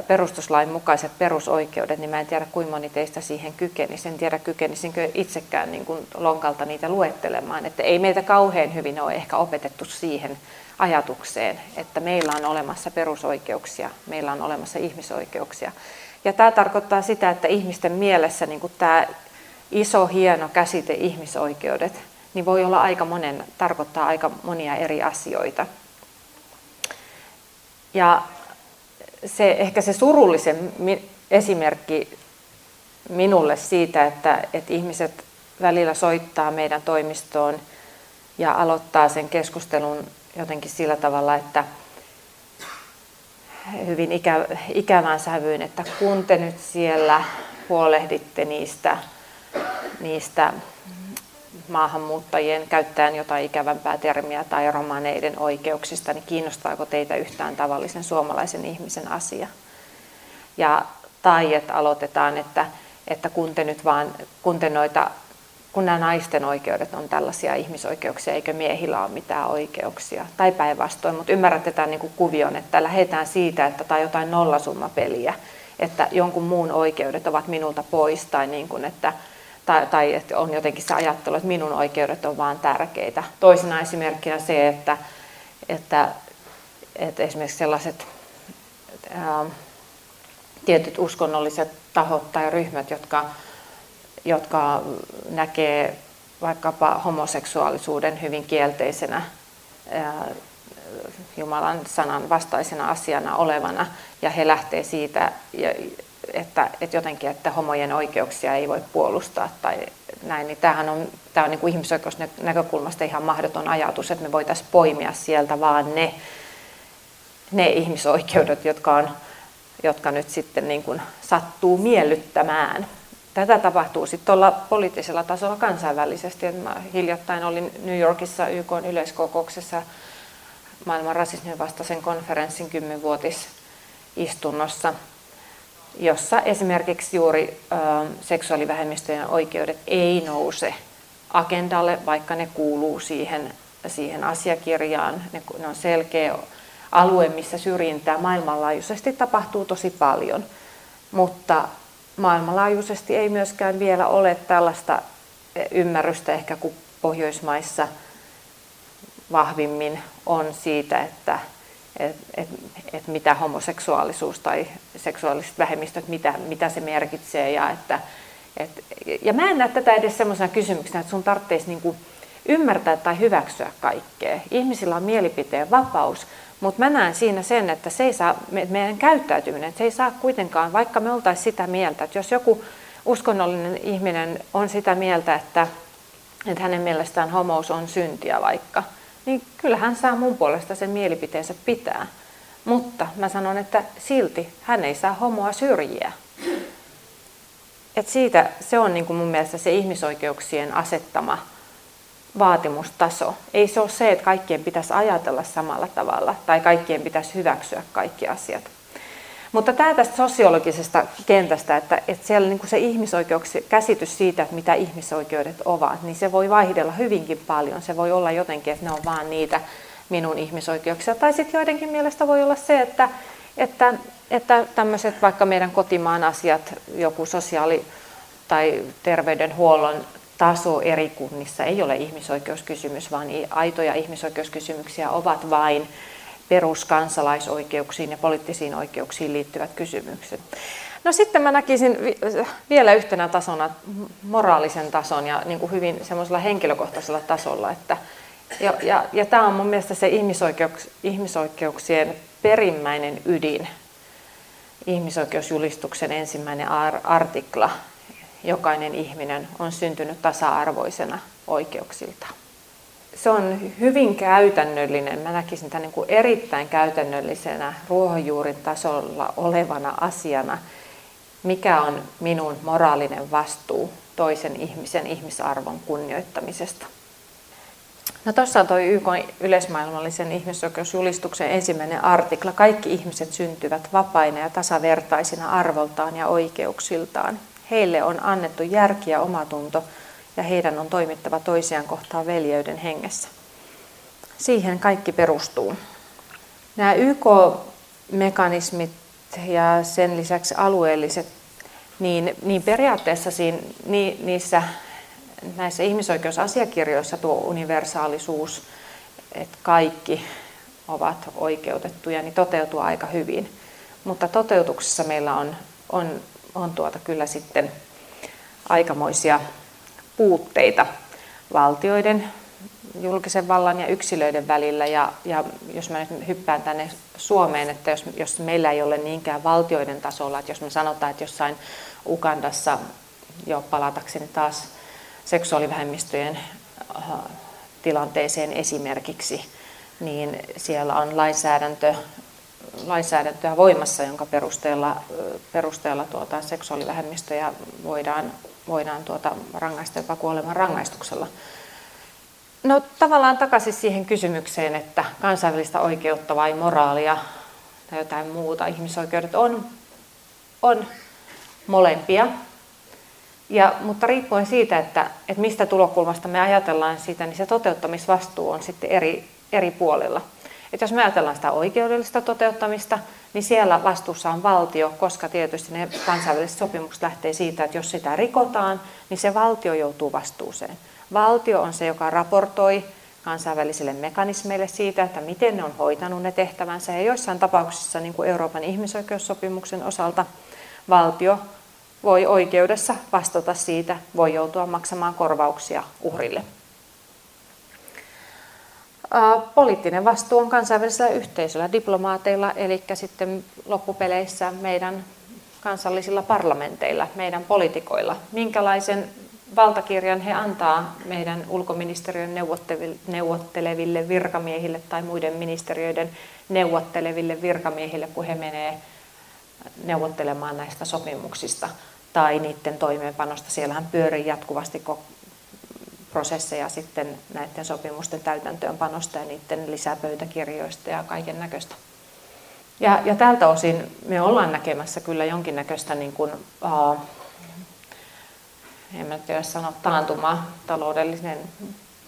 Speaker 7: perustuslain mukaiset perusoikeudet, niin mä en tiedä kuinka moni teistä siihen kykenisi. En tiedä kykenisinkö itsekään niin kuin lonkalta niitä luettelemaan. Että ei meitä kauhean hyvin ole ehkä opetettu siihen ajatukseen, että meillä on olemassa perusoikeuksia, meillä on olemassa ihmisoikeuksia. Ja tämä tarkoittaa sitä, että ihmisten mielessä niin kuin tämä iso, hieno käsite ihmisoikeudet, niin voi olla aika monen, tarkoittaa aika monia eri asioita. Ja se, ehkä se surullisen esimerkki minulle siitä, että, että ihmiset välillä soittaa meidän toimistoon ja aloittaa sen keskustelun jotenkin sillä tavalla, että hyvin ikä, ikävään sävyyn, että kun te nyt siellä huolehditte niistä, niistä maahanmuuttajien käyttäen jotain ikävämpää termiä tai romaneiden oikeuksista, niin kiinnostaako teitä yhtään tavallisen suomalaisen ihmisen asia? Ja, tai että aloitetaan, että, että kun te nyt vaan, kun te noita kun nämä naisten oikeudet on tällaisia ihmisoikeuksia, eikö miehillä ole mitään oikeuksia. Tai päinvastoin, mutta ymmärrätte tämän niin kuin kuvion, että lähdetään siitä, että tai jotain nollasummapeliä, että jonkun muun oikeudet ovat minulta pois, tai, niin kuin, että, tai, tai että on jotenkin se ajattelu, että minun oikeudet on vaan tärkeitä. Toisena esimerkkinä se, että, että, että esimerkiksi sellaiset ää, tietyt uskonnolliset tahot tai ryhmät, jotka jotka näkee vaikkapa homoseksuaalisuuden hyvin kielteisenä Jumalan sanan vastaisena asiana olevana ja he lähtee siitä, että, että jotenkin, että homojen oikeuksia ei voi puolustaa tai näin, niin tämähän on, tämä on niin kuin ihmisoikeusnäkökulmasta ihan mahdoton ajatus, että me voitaisiin poimia sieltä vaan ne, ne ihmisoikeudet, jotka, on, jotka nyt sitten niin kuin sattuu miellyttämään. Tätä tapahtuu sitten tuolla poliittisella tasolla kansainvälisesti. Mä hiljattain olin New Yorkissa YK yleiskokouksessa maailman rasismin vastaisen konferenssin kymmenvuotisistunnossa, jossa esimerkiksi juuri ö, seksuaalivähemmistöjen oikeudet ei nouse agendalle, vaikka ne kuuluu siihen, siihen asiakirjaan. Ne, ne on selkeä alue, missä syrjintää maailmanlaajuisesti tapahtuu tosi paljon, mutta maailmanlaajuisesti ei myöskään vielä ole tällaista ymmärrystä ehkä kuin Pohjoismaissa vahvimmin on siitä, että et, et, et mitä homoseksuaalisuus tai seksuaaliset vähemmistöt, mitä, mitä se merkitsee. Ja, että, et, ja mä en näe tätä edes sellaisena kysymyksenä, että sun tarvitsisi niinku ymmärtää tai hyväksyä kaikkea. Ihmisillä on mielipiteen vapaus, mutta mä näen siinä sen, että se ei saa, meidän käyttäytyminen, se ei saa kuitenkaan, vaikka me oltaisiin sitä mieltä, että jos joku uskonnollinen ihminen on sitä mieltä, että, että hänen mielestään homous on syntiä vaikka, niin kyllä hän saa mun puolesta sen mielipiteensä pitää. Mutta mä sanon, että silti hän ei saa homoa syrjiä. Et siitä se on niin mun mielestä se ihmisoikeuksien asettama vaatimustaso. Ei se ole se, että kaikkien pitäisi ajatella samalla tavalla tai kaikkien pitäisi hyväksyä kaikki asiat. Mutta tämä tästä sosiologisesta kentästä, että, että siellä niin se ihmisoikeuksia, käsitys siitä, että mitä ihmisoikeudet ovat, niin se voi vaihdella hyvinkin paljon. Se voi olla jotenkin, että ne on vaan niitä minun ihmisoikeuksia. Tai sitten joidenkin mielestä voi olla se, että, että, että tämmöiset vaikka meidän kotimaan asiat, joku sosiaali- tai terveydenhuollon taso eri kunnissa. Ei ole ihmisoikeuskysymys, vaan aitoja ihmisoikeuskysymyksiä ovat vain peruskansalaisoikeuksiin ja poliittisiin oikeuksiin liittyvät kysymykset. No sitten mä näkisin vielä yhtenä tasona moraalisen tason ja niin kuin hyvin semmoisella henkilökohtaisella tasolla, että ja, ja, ja tämä on mun mielestä se ihmisoikeuks, ihmisoikeuksien perimmäinen ydin, ihmisoikeusjulistuksen ensimmäinen artikla, jokainen ihminen on syntynyt tasa-arvoisena oikeuksilta. Se on hyvin käytännöllinen, mä näkisin tämän niin kuin erittäin käytännöllisenä ruohonjuurin tasolla olevana asiana, mikä on minun moraalinen vastuu toisen ihmisen ihmisarvon kunnioittamisesta. No tuossa on tuo YK yleismaailmallisen ihmisoikeusjulistuksen ensimmäinen artikla. Kaikki ihmiset syntyvät vapaina ja tasavertaisina arvoltaan ja oikeuksiltaan. Heille on annettu järki ja omatunto ja heidän on toimittava toisiaan kohtaan veljeyden hengessä. Siihen kaikki perustuu. Nämä YK-mekanismit ja sen lisäksi alueelliset, niin, niin periaatteessa siinä, niissä näissä ihmisoikeusasiakirjoissa tuo universaalisuus, että kaikki ovat oikeutettuja, niin toteutuu aika hyvin. Mutta toteutuksessa meillä on, on on tuota kyllä sitten aikamoisia puutteita valtioiden, julkisen vallan ja yksilöiden välillä. Ja, ja jos mä nyt hyppään tänne Suomeen, että jos, jos meillä ei ole niinkään valtioiden tasolla, että jos me sanotaan, että jossain Ugandassa jo palatakseni taas seksuaalivähemmistöjen äh, tilanteeseen esimerkiksi, niin siellä on lainsäädäntö lainsäädäntöä voimassa, jonka perusteella, perusteella tuota, seksuaalivähemmistöjä voidaan, voidaan tuota, rangaista jopa kuoleman rangaistuksella. No tavallaan takaisin siihen kysymykseen, että kansainvälistä oikeutta vai moraalia tai jotain muuta. Ihmisoikeudet on, on molempia, ja, mutta riippuen siitä, että, että mistä tulokulmasta me ajatellaan sitä, niin se toteuttamisvastuu on sitten eri, eri puolilla. Että jos me ajatellaan sitä oikeudellista toteuttamista, niin siellä vastuussa on valtio, koska tietysti ne kansainväliset sopimukset lähtee siitä, että jos sitä rikotaan, niin se valtio joutuu vastuuseen. Valtio on se, joka raportoi kansainvälisille mekanismeille siitä, että miten ne on hoitanut ne tehtävänsä. Ja joissain tapauksissa, niin kuin Euroopan ihmisoikeussopimuksen osalta, valtio voi oikeudessa vastata siitä, voi joutua maksamaan korvauksia uhrille. Poliittinen vastuu on kansainvälisellä yhteisöllä, diplomaateilla, eli sitten loppupeleissä meidän kansallisilla parlamenteilla, meidän poliitikoilla. Minkälaisen valtakirjan he antaa meidän ulkoministeriön neuvotteleville virkamiehille tai muiden ministeriöiden neuvotteleville virkamiehille, kun he menee neuvottelemaan näistä sopimuksista tai niiden toimeenpanosta. Siellähän pyörii jatkuvasti prosesseja sitten näiden sopimusten täytäntöönpanosta ja niiden lisäpöytäkirjoista ja kaiken näköistä. Ja, ja tältä osin me ollaan näkemässä kyllä jonkinnäköistä niin kuin, uh, en mä tiedä sanoa taantumaa, taloudellisen,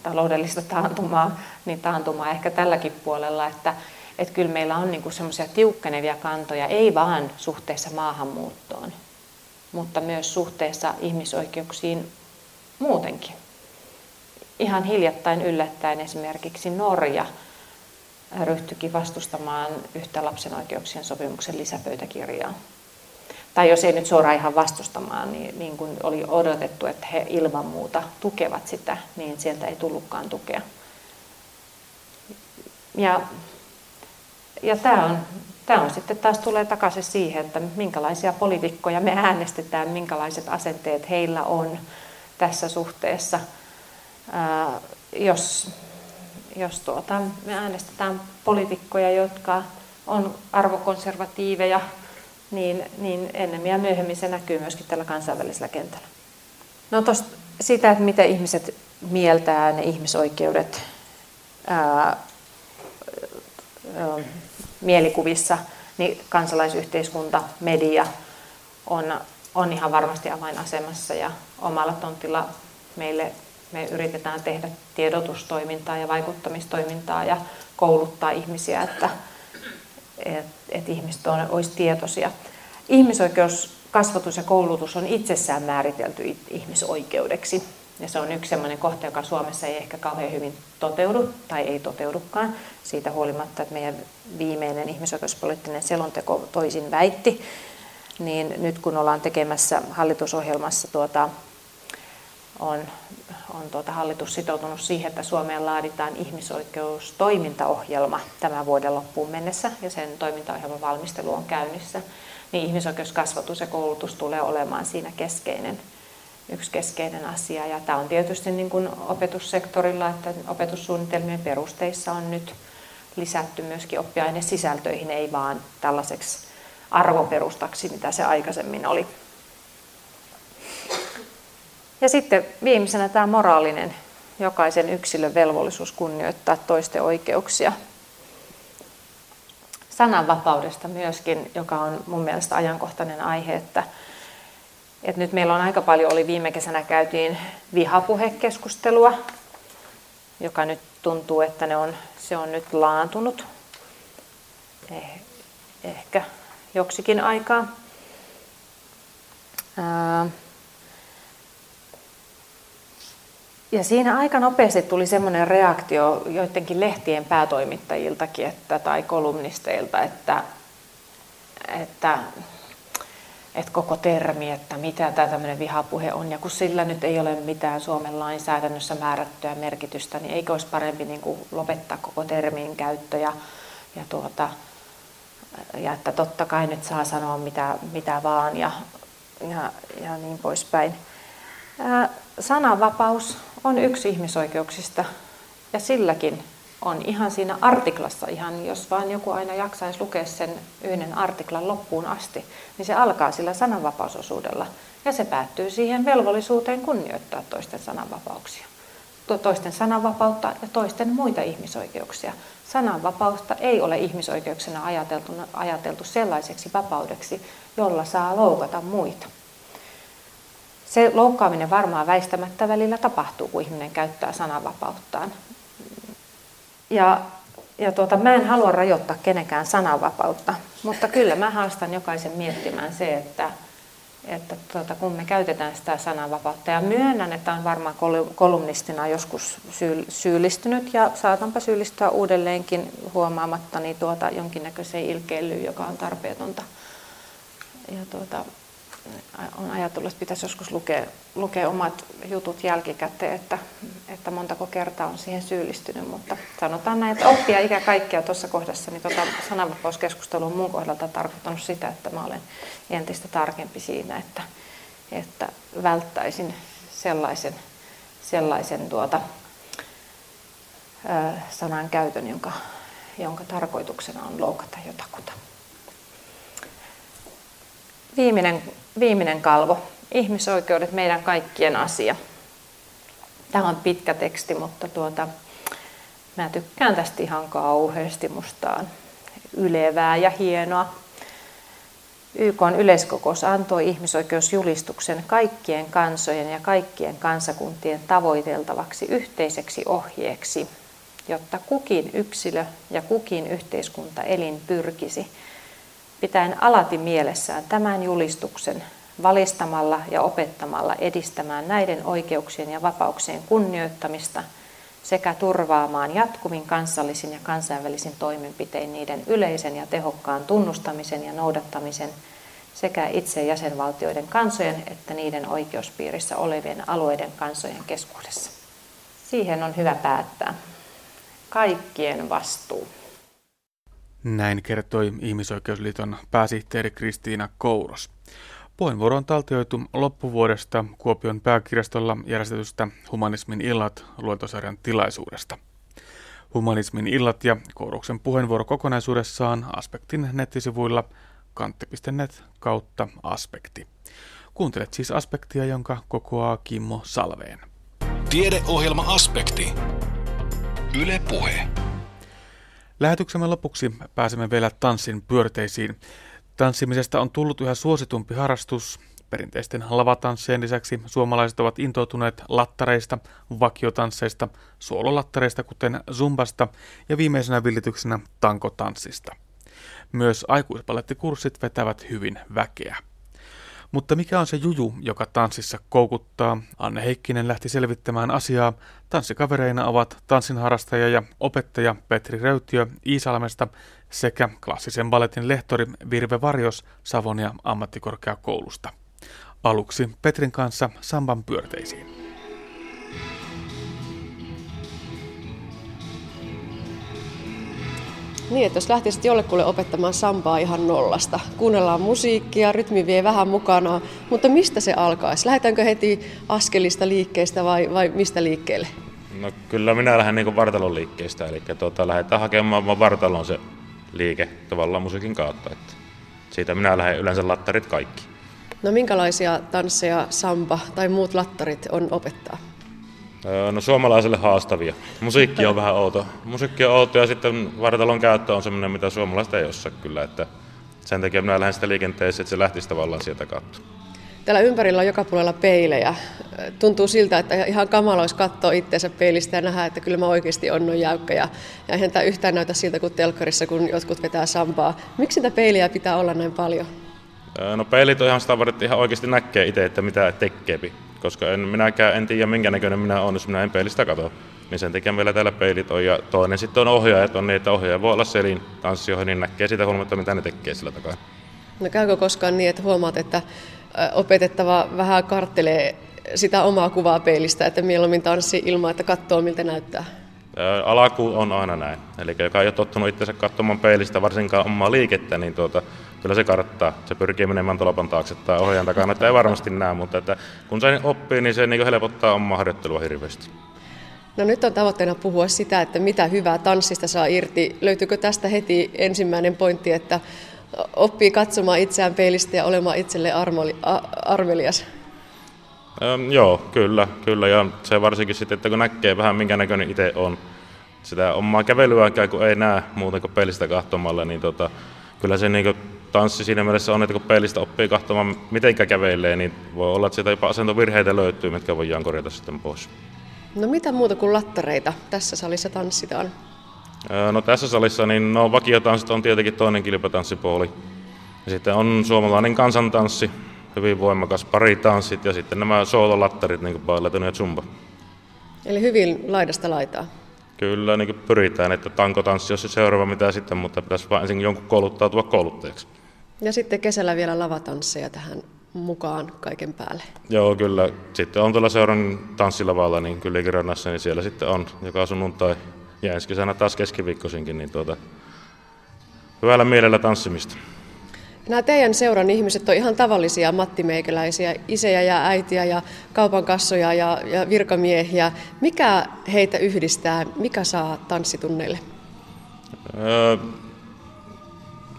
Speaker 7: taloudellista taantumaa, niin taantumaa ehkä tälläkin puolella, että, että kyllä meillä on niin semmoisia tiukkenevia kantoja, ei vaan suhteessa maahanmuuttoon, mutta myös suhteessa ihmisoikeuksiin muutenkin. Ihan hiljattain yllättäen esimerkiksi Norja ryhtyikin vastustamaan yhtä lapsen oikeuksien sopimuksen lisäpöytäkirjaa tai jos ei nyt suoraan ihan vastustamaan, niin, niin kuin oli odotettu, että he ilman muuta tukevat sitä, niin sieltä ei tullutkaan tukea. Ja, ja tämä on, tämä on sitten taas tulee takaisin siihen, että minkälaisia poliitikkoja me äänestetään, minkälaiset asenteet heillä on tässä suhteessa. Jos jos tuota, me äänestetään poliitikkoja, jotka on arvokonservatiiveja, niin, niin ennemmin ja myöhemmin se näkyy myöskin tällä kansainvälisellä kentällä. No tosta, sitä, että miten ihmiset mieltää ne ihmisoikeudet ää, ää, mielikuvissa, niin kansalaisyhteiskunta, media on, on ihan varmasti avainasemassa ja omalla tontilla meille me yritetään tehdä tiedotustoimintaa ja vaikuttamistoimintaa ja kouluttaa ihmisiä, että, että, että ihmiset on, olisi tietoisia. Ihmisoikeuskasvatus ja koulutus on itsessään määritelty ihmisoikeudeksi. Ja se on yksi sellainen kohta, joka Suomessa ei ehkä kauhean hyvin toteudu tai ei toteudukaan. Siitä huolimatta, että meidän viimeinen ihmisoikeuspoliittinen selonteko toisin väitti, niin nyt kun ollaan tekemässä hallitusohjelmassa tuota, on, on tuota hallitus sitoutunut siihen, että Suomeen laaditaan ihmisoikeustoimintaohjelma tämän vuoden loppuun mennessä ja sen toimintaohjelman valmistelu on käynnissä, niin ihmisoikeuskasvatus ja koulutus tulee olemaan siinä keskeinen, yksi keskeinen asia. Ja tämä on tietysti niin kuin opetussektorilla, että opetussuunnitelmien perusteissa on nyt lisätty myöskin oppiainesisältöihin, ei vaan tällaiseksi arvoperustaksi, mitä se aikaisemmin oli. Ja sitten viimeisenä tämä moraalinen, jokaisen yksilön velvollisuus kunnioittaa toisten oikeuksia. Sananvapaudesta myöskin, joka on mun mielestä ajankohtainen aihe, että, että nyt meillä on aika paljon, oli viime kesänä käytiin vihapuhekeskustelua, joka nyt tuntuu, että ne on, se on nyt laantunut eh, ehkä joksikin aikaa. Ää, Ja siinä aika nopeasti tuli semmoinen reaktio joidenkin lehtien päätoimittajiltakin että, tai kolumnisteilta, että, että, että koko termi, että mitä tämä tämmöinen vihapuhe on, ja kun sillä nyt ei ole mitään Suomen lainsäädännössä määrättyä merkitystä, niin eikö olisi parempi niin kuin lopettaa koko termin käyttö ja, ja, tuota, ja että totta kai nyt saa sanoa mitä, mitä vaan ja, ja, ja niin poispäin. Sananvapaus on yksi ihmisoikeuksista ja silläkin on ihan siinä artiklassa, ihan jos vain joku aina jaksaisi lukea sen yhden artiklan loppuun asti, niin se alkaa sillä sananvapausosuudella ja se päättyy siihen velvollisuuteen kunnioittaa toisten sananvapauksia. Toisten sananvapautta ja toisten muita ihmisoikeuksia. Sananvapausta ei ole ihmisoikeuksena ajateltu, ajateltu sellaiseksi vapaudeksi, jolla saa loukata muita. Se loukkaaminen varmaan väistämättä välillä tapahtuu, kun ihminen käyttää sananvapauttaan. Ja, ja tuota, mä en halua rajoittaa kenenkään sananvapautta, mutta kyllä mä haastan jokaisen miettimään se, että, että tuota, kun me käytetään sitä sananvapautta, ja myönnän, että on varmaan kolumnistina joskus syyllistynyt, ja saatanpa syyllistyä uudelleenkin huomaamattani tuota jonkinnäköiseen ilkeilyyn, joka on tarpeetonta. Ja tuota, on ajatellut, että pitäisi joskus lukea, lukea omat jutut jälkikäteen, että, että montako kertaa on siihen syyllistynyt, mutta sanotaan näin, että oppia ikä kaikkea tuossa kohdassa, niin tuota sananvapauskeskustelu on mun kohdalta tarkoittanut sitä, että mä olen entistä tarkempi siinä, että, että välttäisin sellaisen, sellaisen tuota, sanan käytön, jonka, jonka tarkoituksena on loukata jotakuta. Viimeinen, viimeinen kalvo. Ihmisoikeudet, meidän kaikkien asia. Tämä on pitkä teksti, mutta tuota, mä tykkään tästä ihan kauheasti. Musta on ylevää ja hienoa. YK yleiskokous antoi ihmisoikeusjulistuksen kaikkien kansojen ja kaikkien kansakuntien tavoiteltavaksi yhteiseksi ohjeeksi, jotta kukin yksilö ja kukin yhteiskunta elin pyrkisi – pitäen alati mielessään tämän julistuksen valistamalla ja opettamalla edistämään näiden oikeuksien ja vapauksien kunnioittamista sekä turvaamaan jatkumin kansallisin ja kansainvälisin toimenpitein niiden yleisen ja tehokkaan tunnustamisen ja noudattamisen sekä itse jäsenvaltioiden kansojen että niiden oikeuspiirissä olevien alueiden kansojen keskuudessa. Siihen on hyvä päättää. Kaikkien vastuu.
Speaker 2: Näin kertoi Ihmisoikeusliiton pääsihteeri Kristiina Kouros. Puheenvuoro on taltioitu loppuvuodesta Kuopion pääkirjastolla järjestetystä Humanismin illat luentosarjan tilaisuudesta. Humanismin illat ja Kouroksen puheenvuoro kokonaisuudessaan Aspektin nettisivuilla kantti.net kautta aspekti. Kuuntelet siis aspektia, jonka kokoaa Kimmo Salveen.
Speaker 1: Tiedeohjelma Aspekti. Yle Puhe.
Speaker 2: Lähetyksemme lopuksi pääsemme vielä tanssin pyörteisiin. Tanssimisesta on tullut yhä suositumpi harrastus. Perinteisten lavatanssien lisäksi suomalaiset ovat intoutuneet lattareista, vakiotansseista, suololattareista kuten zumbasta ja viimeisenä villityksenä tankotanssista. Myös aikuispaletikurssit vetävät hyvin väkeä. Mutta mikä on se juju, joka tanssissa koukuttaa? Anne Heikkinen lähti selvittämään asiaa. Tanssikavereina ovat tanssinharrastaja ja opettaja Petri Röytiö Iisalmesta sekä klassisen balletin lehtori Virve Varjos Savonia ammattikorkeakoulusta. Aluksi Petrin kanssa Samban pyörteisiin.
Speaker 3: Niin, että jos lähtisit jollekulle opettamaan sampaa ihan nollasta, kuunnellaan musiikkia, rytmi vie vähän mukana, mutta mistä se alkaisi? Lähdetäänkö heti askelista liikkeestä vai, vai mistä liikkeelle?
Speaker 8: No kyllä minä lähden niin vartalon liikkeestä, eli tuota, lähdetään hakemaan vartalon se liike tavallaan musiikin kautta. Että siitä minä lähden yleensä lattarit kaikki.
Speaker 3: No minkälaisia tansseja samba tai muut lattarit on opettaa?
Speaker 8: No suomalaiselle haastavia. Musiikki on vähän outo. Musiikki on outo ja sitten vartalon käyttö on semmoinen, mitä suomalaiset ei osaa kyllä. Että sen takia minä lähden sitä liikenteeseen, että se lähtisi tavallaan sieltä kautta.
Speaker 3: Täällä ympärillä on joka puolella peilejä. Tuntuu siltä, että ihan kamala olisi katsoa itseensä peilistä ja nähdä, että kyllä mä oikeasti on noin jäykkä. Ja, ja eihän tämä yhtään näytä siltä kuin telkkarissa, kun jotkut vetää sampaa. Miksi niitä peilejä pitää olla näin paljon?
Speaker 8: No peilit on ihan sitä varten, että ihan oikeasti näkee itse, että mitä tekee koska en minäkään en tiedä minkä näköinen minä olen, jos minä en peilistä katso. Niin sen takia meillä täällä peilit on. Ja toinen sitten on ohjaajat, on niin, että ohjaaja voi olla selin tanssioihin, niin näkee sitä huomatta, mitä ne tekee sillä takana.
Speaker 3: No käykö koskaan niin, että huomaat, että opetettava vähän karttelee sitä omaa kuvaa peilistä, että mieluummin tanssi ilman, että katsoo miltä näyttää?
Speaker 8: Alaku on aina näin. Eli joka ei ole tottunut itsensä katsomaan peilistä varsinkaan omaa liikettä, niin tuota, kyllä se karttaa. Se pyrkii menemään tolpan taakse tai ohjaan takana, että ei varmasti näe, mutta että kun se oppii, niin se niin helpottaa omaa harjoittelua hirveästi.
Speaker 3: No nyt on tavoitteena puhua sitä, että mitä hyvää tanssista saa irti. Löytyykö tästä heti ensimmäinen pointti, että oppii katsomaan itseään peilistä ja olemaan itselle armoli, a, armelias?
Speaker 8: Ähm, joo, kyllä, kyllä. Ja se varsinkin sitten, että kun näkee vähän minkä näköinen itse on, sitä omaa kävelyä kun ei näe muuten kuin peilistä katsomalla, niin tota, kyllä se niin tanssi siinä mielessä on, että kun peilistä oppii katsomaan, miten kävelee, niin voi olla, että sieltä jopa asentovirheitä löytyy, mitkä voidaan korjata sitten pois.
Speaker 3: No mitä muuta kuin lattareita tässä salissa tanssitaan?
Speaker 8: No tässä salissa niin no, vakiotanssit on tietenkin toinen kilpatanssipuoli. Ja sitten on suomalainen kansantanssi, hyvin voimakas paritanssit ja sitten nämä soololattarit, niin kuin ja zumba.
Speaker 3: Eli hyvin laidasta laitaa?
Speaker 8: Kyllä, niin kuin pyritään, että tankotanssi on se seuraava mitä sitten, mutta pitäisi vain ensin jonkun kouluttautua kouluttajaksi.
Speaker 3: Ja sitten kesällä vielä lavatansseja tähän mukaan kaiken päälle?
Speaker 8: Joo, kyllä. Sitten on tuolla seuran tanssilavalla, niin kyllä rannassa, niin siellä sitten on joka sunnuntai ja ensi kesänä taas keskiviikkoisinkin, niin tuota, hyvällä mielellä tanssimista.
Speaker 3: Nämä teidän seuran ihmiset on ihan tavallisia mattimeikäläisiä, isejä ja äitiä ja kaupan kassoja ja, ja virkamiehiä. Mikä heitä yhdistää? Mikä saa tanssitunneille? Öö,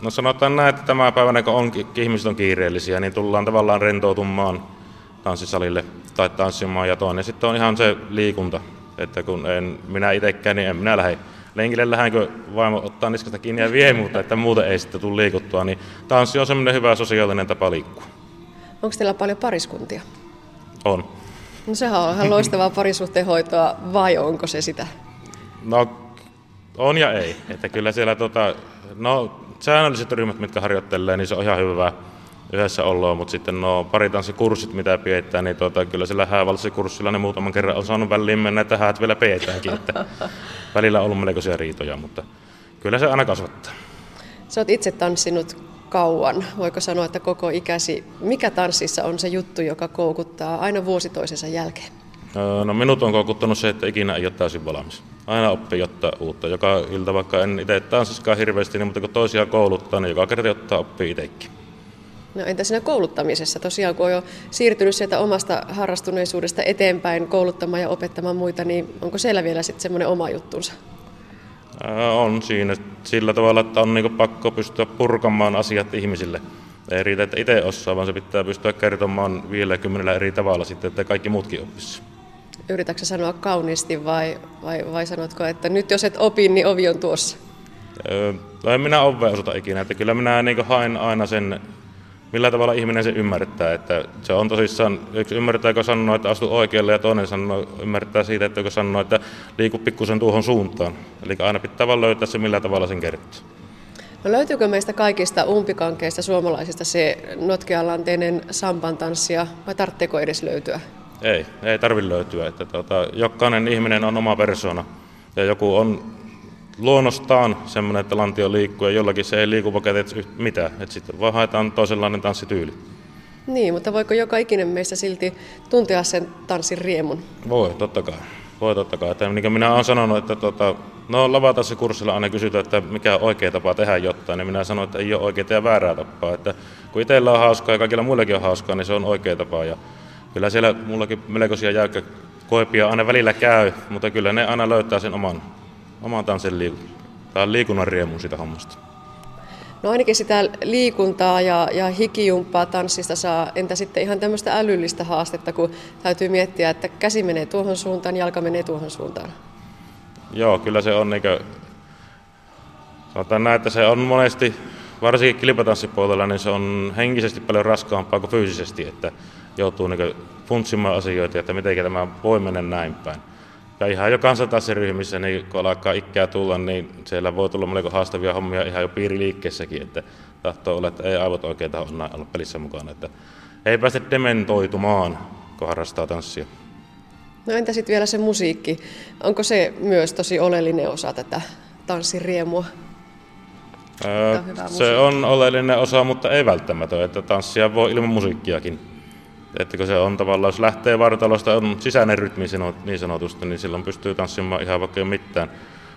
Speaker 8: no sanotaan näin, että tämä päivänä kun on, ihmiset on kiireellisiä, niin tullaan tavallaan rentoutumaan tanssisalille tai tanssimaan ja toinen sitten on ihan se liikunta. Että kun en minä itsekään, niin en minä lähde lenkille lähdenkö vaimo ottaa niskasta kiinni ja vie muuta, että muuten ei sitten tule liikuttua, niin tanssi on semmoinen hyvä sosiaalinen tapa liikkua.
Speaker 3: Onko teillä paljon pariskuntia?
Speaker 8: On.
Speaker 3: No sehän on ihan loistavaa parisuhteen hoitoa, vai onko se sitä?
Speaker 8: No, on ja ei. Että kyllä siellä tota, no, säännölliset ryhmät, mitkä harjoittelee, niin se on ihan hyvä yhdessä oloa, mutta sitten no paritanssikurssit, mitä pidetään, niin tota, kyllä sillä häävalssikurssilla ne muutaman kerran on saanut väliin mennä, että häät vielä pidetäänkin, että välillä on ollut melkoisia riitoja, mutta kyllä se aina kasvattaa.
Speaker 3: Sä oot itse tanssinut kauan, voiko sanoa, että koko ikäsi. Mikä tanssissa on se juttu, joka koukuttaa aina vuosi toisensa jälkeen?
Speaker 8: No minut on koukuttanut se, että ikinä ei ole täysin valmis. Aina oppii ottaa uutta. Joka ilta, vaikka en itse tanssiskaan hirveästi, niin mutta kun toisia kouluttaa, niin joka kerta ottaa oppii itsekin.
Speaker 3: No entä siinä kouluttamisessa? Tosiaan kun on jo siirtynyt sieltä omasta harrastuneisuudesta eteenpäin kouluttamaan ja opettamaan muita, niin onko siellä vielä sitten semmoinen oma juttunsa?
Speaker 8: On siinä sillä tavalla, että on niinku pakko pystyä purkamaan asiat ihmisille. Ei riitä, että itse osaa, vaan se pitää pystyä kertomaan 50 eri tavalla sitten, että kaikki muutkin oppisi.
Speaker 3: Yritätkö sanoa kauniisti vai, vai, vai sanotko, että nyt jos et opi, niin ovi on tuossa?
Speaker 8: Öö, en minä ovea osuta ikinä, että kyllä minä niin haen aina sen millä tavalla ihminen se ymmärtää. Että se on tosissaan, yksi ymmärtää, kun sanoo, että astu oikealle, ja toinen sanoo, ymmärtää siitä, että kun sanoo, että liiku pikkusen tuohon suuntaan. Eli aina pitää vaan löytää se, millä tavalla sen kertoo.
Speaker 3: No löytyykö meistä kaikista umpikankeista suomalaisista se notkealanteinen sampantanssia, vai tarvitseeko edes löytyä?
Speaker 8: Ei, ei tarvitse löytyä. Että tuota, jokainen ihminen on oma persona. Ja joku on luonnostaan semmoinen, että lantio liikkuu ja jollakin se ei liiku vaikka teet mitään. Että sitten vaan haetaan toisenlainen tanssityyli.
Speaker 3: Niin, mutta voiko joka ikinen meistä silti tuntea sen tanssin riemun?
Speaker 8: Voi, totta kai. Voi totta kai. Että niin kuin minä olen sanonut, että tota, no kurssilla aina kysytään, että mikä on oikea tapa tehdä jotain, niin minä sanon, että ei ole oikeaa ja väärää tapaa. Että kun itsellä on hauskaa ja kaikilla muillakin on hauskaa, niin se on oikea tapa. Ja kyllä siellä mullakin melkoisia jäykkä koipia aina välillä käy, mutta kyllä ne aina löytää sen oman oman tanssin liiku- tai liikunnan riemun siitä hommasta.
Speaker 3: No ainakin sitä liikuntaa ja, ja hikijumppaa tanssista saa. Entä sitten ihan tämmöistä älyllistä haastetta, kun täytyy miettiä, että käsi menee tuohon suuntaan, jalka menee tuohon suuntaan?
Speaker 8: Joo, kyllä se on niinkö, sanotaan näin, että se on monesti, varsinkin kilpatanssipuolella, niin se on henkisesti paljon raskaampaa kuin fyysisesti, että joutuu niinkö funtsimaan asioita, että miten tämä voi mennä näin päin. Ja ihan jo kansantanssiryhmissä, niin kun alkaa ikkää tulla, niin siellä voi tulla melko haastavia hommia ihan jo piiriliikkeessäkin, että tahtoo olla, että ei aivot oikein taho olla pelissä mukana. Että ei päästä dementoitumaan, kun harrastaa tanssia.
Speaker 3: No entä sitten vielä se musiikki? Onko se myös tosi oleellinen osa tätä tanssiriemua?
Speaker 8: Öö, se on oleellinen osa, mutta ei välttämättä, että tanssia voi ilman musiikkiakin. Että kun se on tavallaan, jos lähtee vartalosta, on sisäinen rytmi niin sanotusti, niin silloin pystyy tanssimaan ihan vaikka mitään.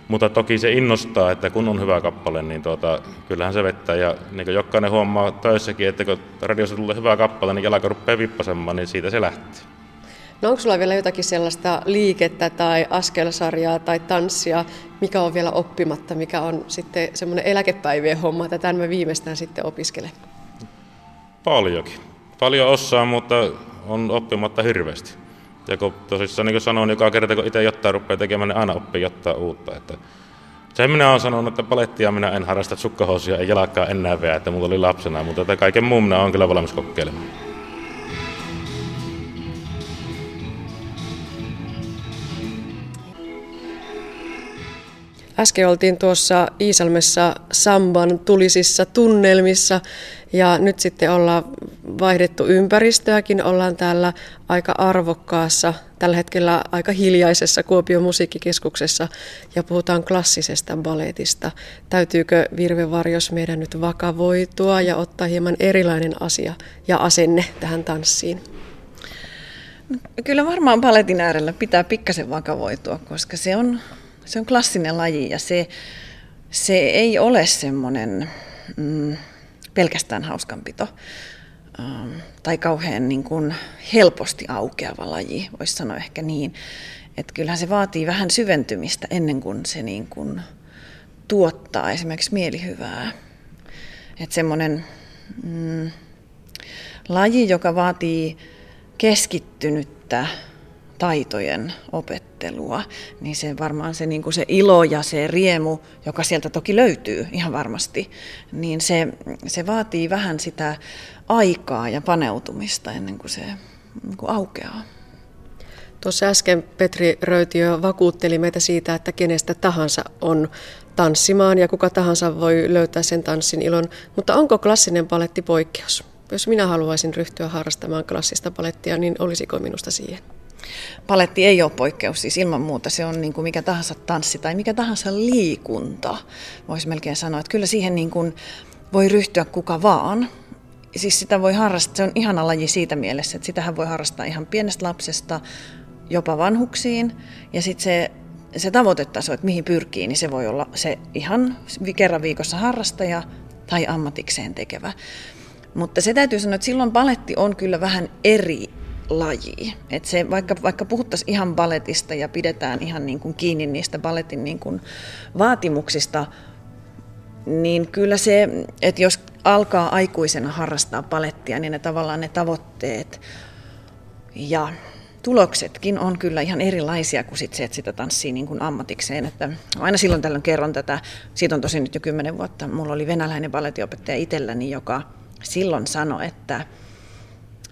Speaker 8: Mutta toki se innostaa, että kun on hyvä kappale, niin tuota, kyllähän se vettää. Ja niin kuin jokainen huomaa töissäkin, että kun radiossa tulee hyvä kappale, niin jalka rupeaa vippasemaan, niin siitä se lähtee.
Speaker 3: No onko sulla vielä jotakin sellaista liikettä tai askelsarjaa tai tanssia, mikä on vielä oppimatta, mikä on sitten semmoinen eläkepäivien homma, että tämän mä viimeistään sitten opiskelen?
Speaker 8: Paljonkin paljon osaa, mutta on oppimatta hirveästi. Ja kun tosissaan niin kuin sanoin, joka kerta kun itse jotain rupeaa tekemään, niin aina oppii jotain uutta. Että sen minä olen sanonut, että palettia minä en harrasta, sukkahousuja ei jalkaa enää vielä, että mulla oli lapsena, mutta kaiken muun minä olen kyllä valmis kokeilemaan.
Speaker 3: Äsken oltiin tuossa Iisalmessa Samban tulisissa tunnelmissa ja nyt sitten ollaan vaihdettu ympäristöäkin. Ollaan täällä aika arvokkaassa, tällä hetkellä aika hiljaisessa Kuopion musiikkikeskuksessa ja puhutaan klassisesta baletista. Täytyykö Virve Varjos meidän nyt vakavoitua ja ottaa hieman erilainen asia ja asenne tähän tanssiin?
Speaker 9: Kyllä varmaan paletin äärellä pitää pikkasen vakavoitua, koska se on, se on klassinen laji ja se, se ei ole semmoinen mm, pelkästään hauskanpito ähm, tai kauhean niin kuin helposti aukeava laji, voisi sanoa ehkä niin. Että kyllähän se vaatii vähän syventymistä ennen kuin se niin kuin tuottaa esimerkiksi mielihyvää. Että semmoinen mm, laji, joka vaatii keskittynyttä taitojen opettelua, niin se varmaan se, niin kuin se ilo ja se riemu, joka sieltä toki löytyy ihan varmasti, niin se, se vaatii vähän sitä aikaa ja paneutumista ennen kuin se niin kuin aukeaa.
Speaker 3: Tuossa äsken Petri Röytiö vakuutteli meitä siitä, että kenestä tahansa on tanssimaan ja kuka tahansa voi löytää sen tanssin ilon, mutta onko klassinen paletti poikkeus? Jos minä haluaisin ryhtyä harrastamaan klassista palettia, niin olisiko minusta siihen?
Speaker 9: Paletti ei ole poikkeus, siis ilman muuta se on niin kuin mikä tahansa tanssi tai mikä tahansa liikunta, voisi melkein sanoa. Että kyllä siihen niin kuin voi ryhtyä kuka vaan. Siis sitä voi harrastaa, se on ihana laji siitä mielessä, että sitähän voi harrastaa ihan pienestä lapsesta jopa vanhuksiin. Ja sitten se, se tavoitetaso, että mihin pyrkii, niin se voi olla se ihan kerran viikossa harrastaja tai ammatikseen tekevä. Mutta se täytyy sanoa, että silloin baletti on kyllä vähän eri laji. Et se, vaikka, vaikka puhuttaisiin ihan baletista ja pidetään ihan niin kuin kiinni niistä baletin niin kuin vaatimuksista, niin kyllä se, että jos alkaa aikuisena harrastaa palettia, niin ne tavallaan ne tavoitteet ja tuloksetkin on kyllä ihan erilaisia kuin sit se, että sitä tanssii niin kuin ammatikseen. Että aina silloin tällöin kerron tätä, siitä on tosi nyt jo kymmenen vuotta, mulla oli venäläinen balettiopettaja itselläni, joka silloin sanoi, että,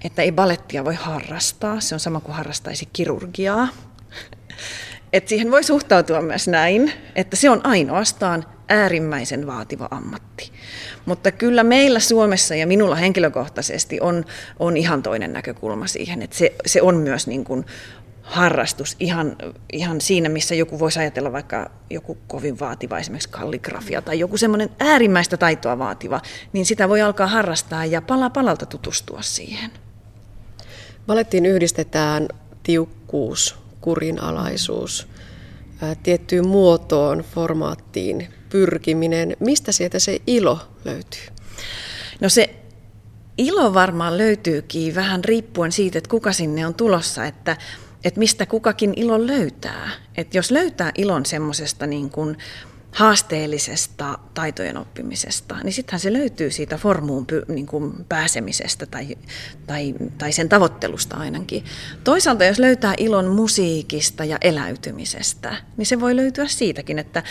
Speaker 9: että ei balettia voi harrastaa, se on sama kuin harrastaisi kirurgiaa. Et siihen voi suhtautua myös näin, että se on ainoastaan äärimmäisen vaativa ammatti. Mutta kyllä meillä Suomessa ja minulla henkilökohtaisesti on, on ihan toinen näkökulma siihen, että se, se on myös niin kuin harrastus ihan, ihan siinä, missä joku voisi ajatella vaikka joku kovin vaativa, esimerkiksi kalligrafia tai joku semmoinen äärimmäistä taitoa vaativa, niin sitä voi alkaa harrastaa ja pala palalta tutustua siihen.
Speaker 3: Balettiin yhdistetään tiukkuus, kurinalaisuus, tiettyyn muotoon, formaattiin pyrkiminen. Mistä sieltä se ilo löytyy?
Speaker 9: No se ilo varmaan löytyykin vähän riippuen siitä, että kuka sinne on tulossa, että että mistä kukakin ilon löytää. Että jos löytää ilon semmoisesta niin kuin haasteellisesta taitojen oppimisesta, niin sittenhän se löytyy siitä formuun niin kuin pääsemisestä tai, tai, tai sen tavoittelusta ainakin. Toisaalta jos löytää ilon musiikista ja eläytymisestä, niin se voi löytyä siitäkin, että,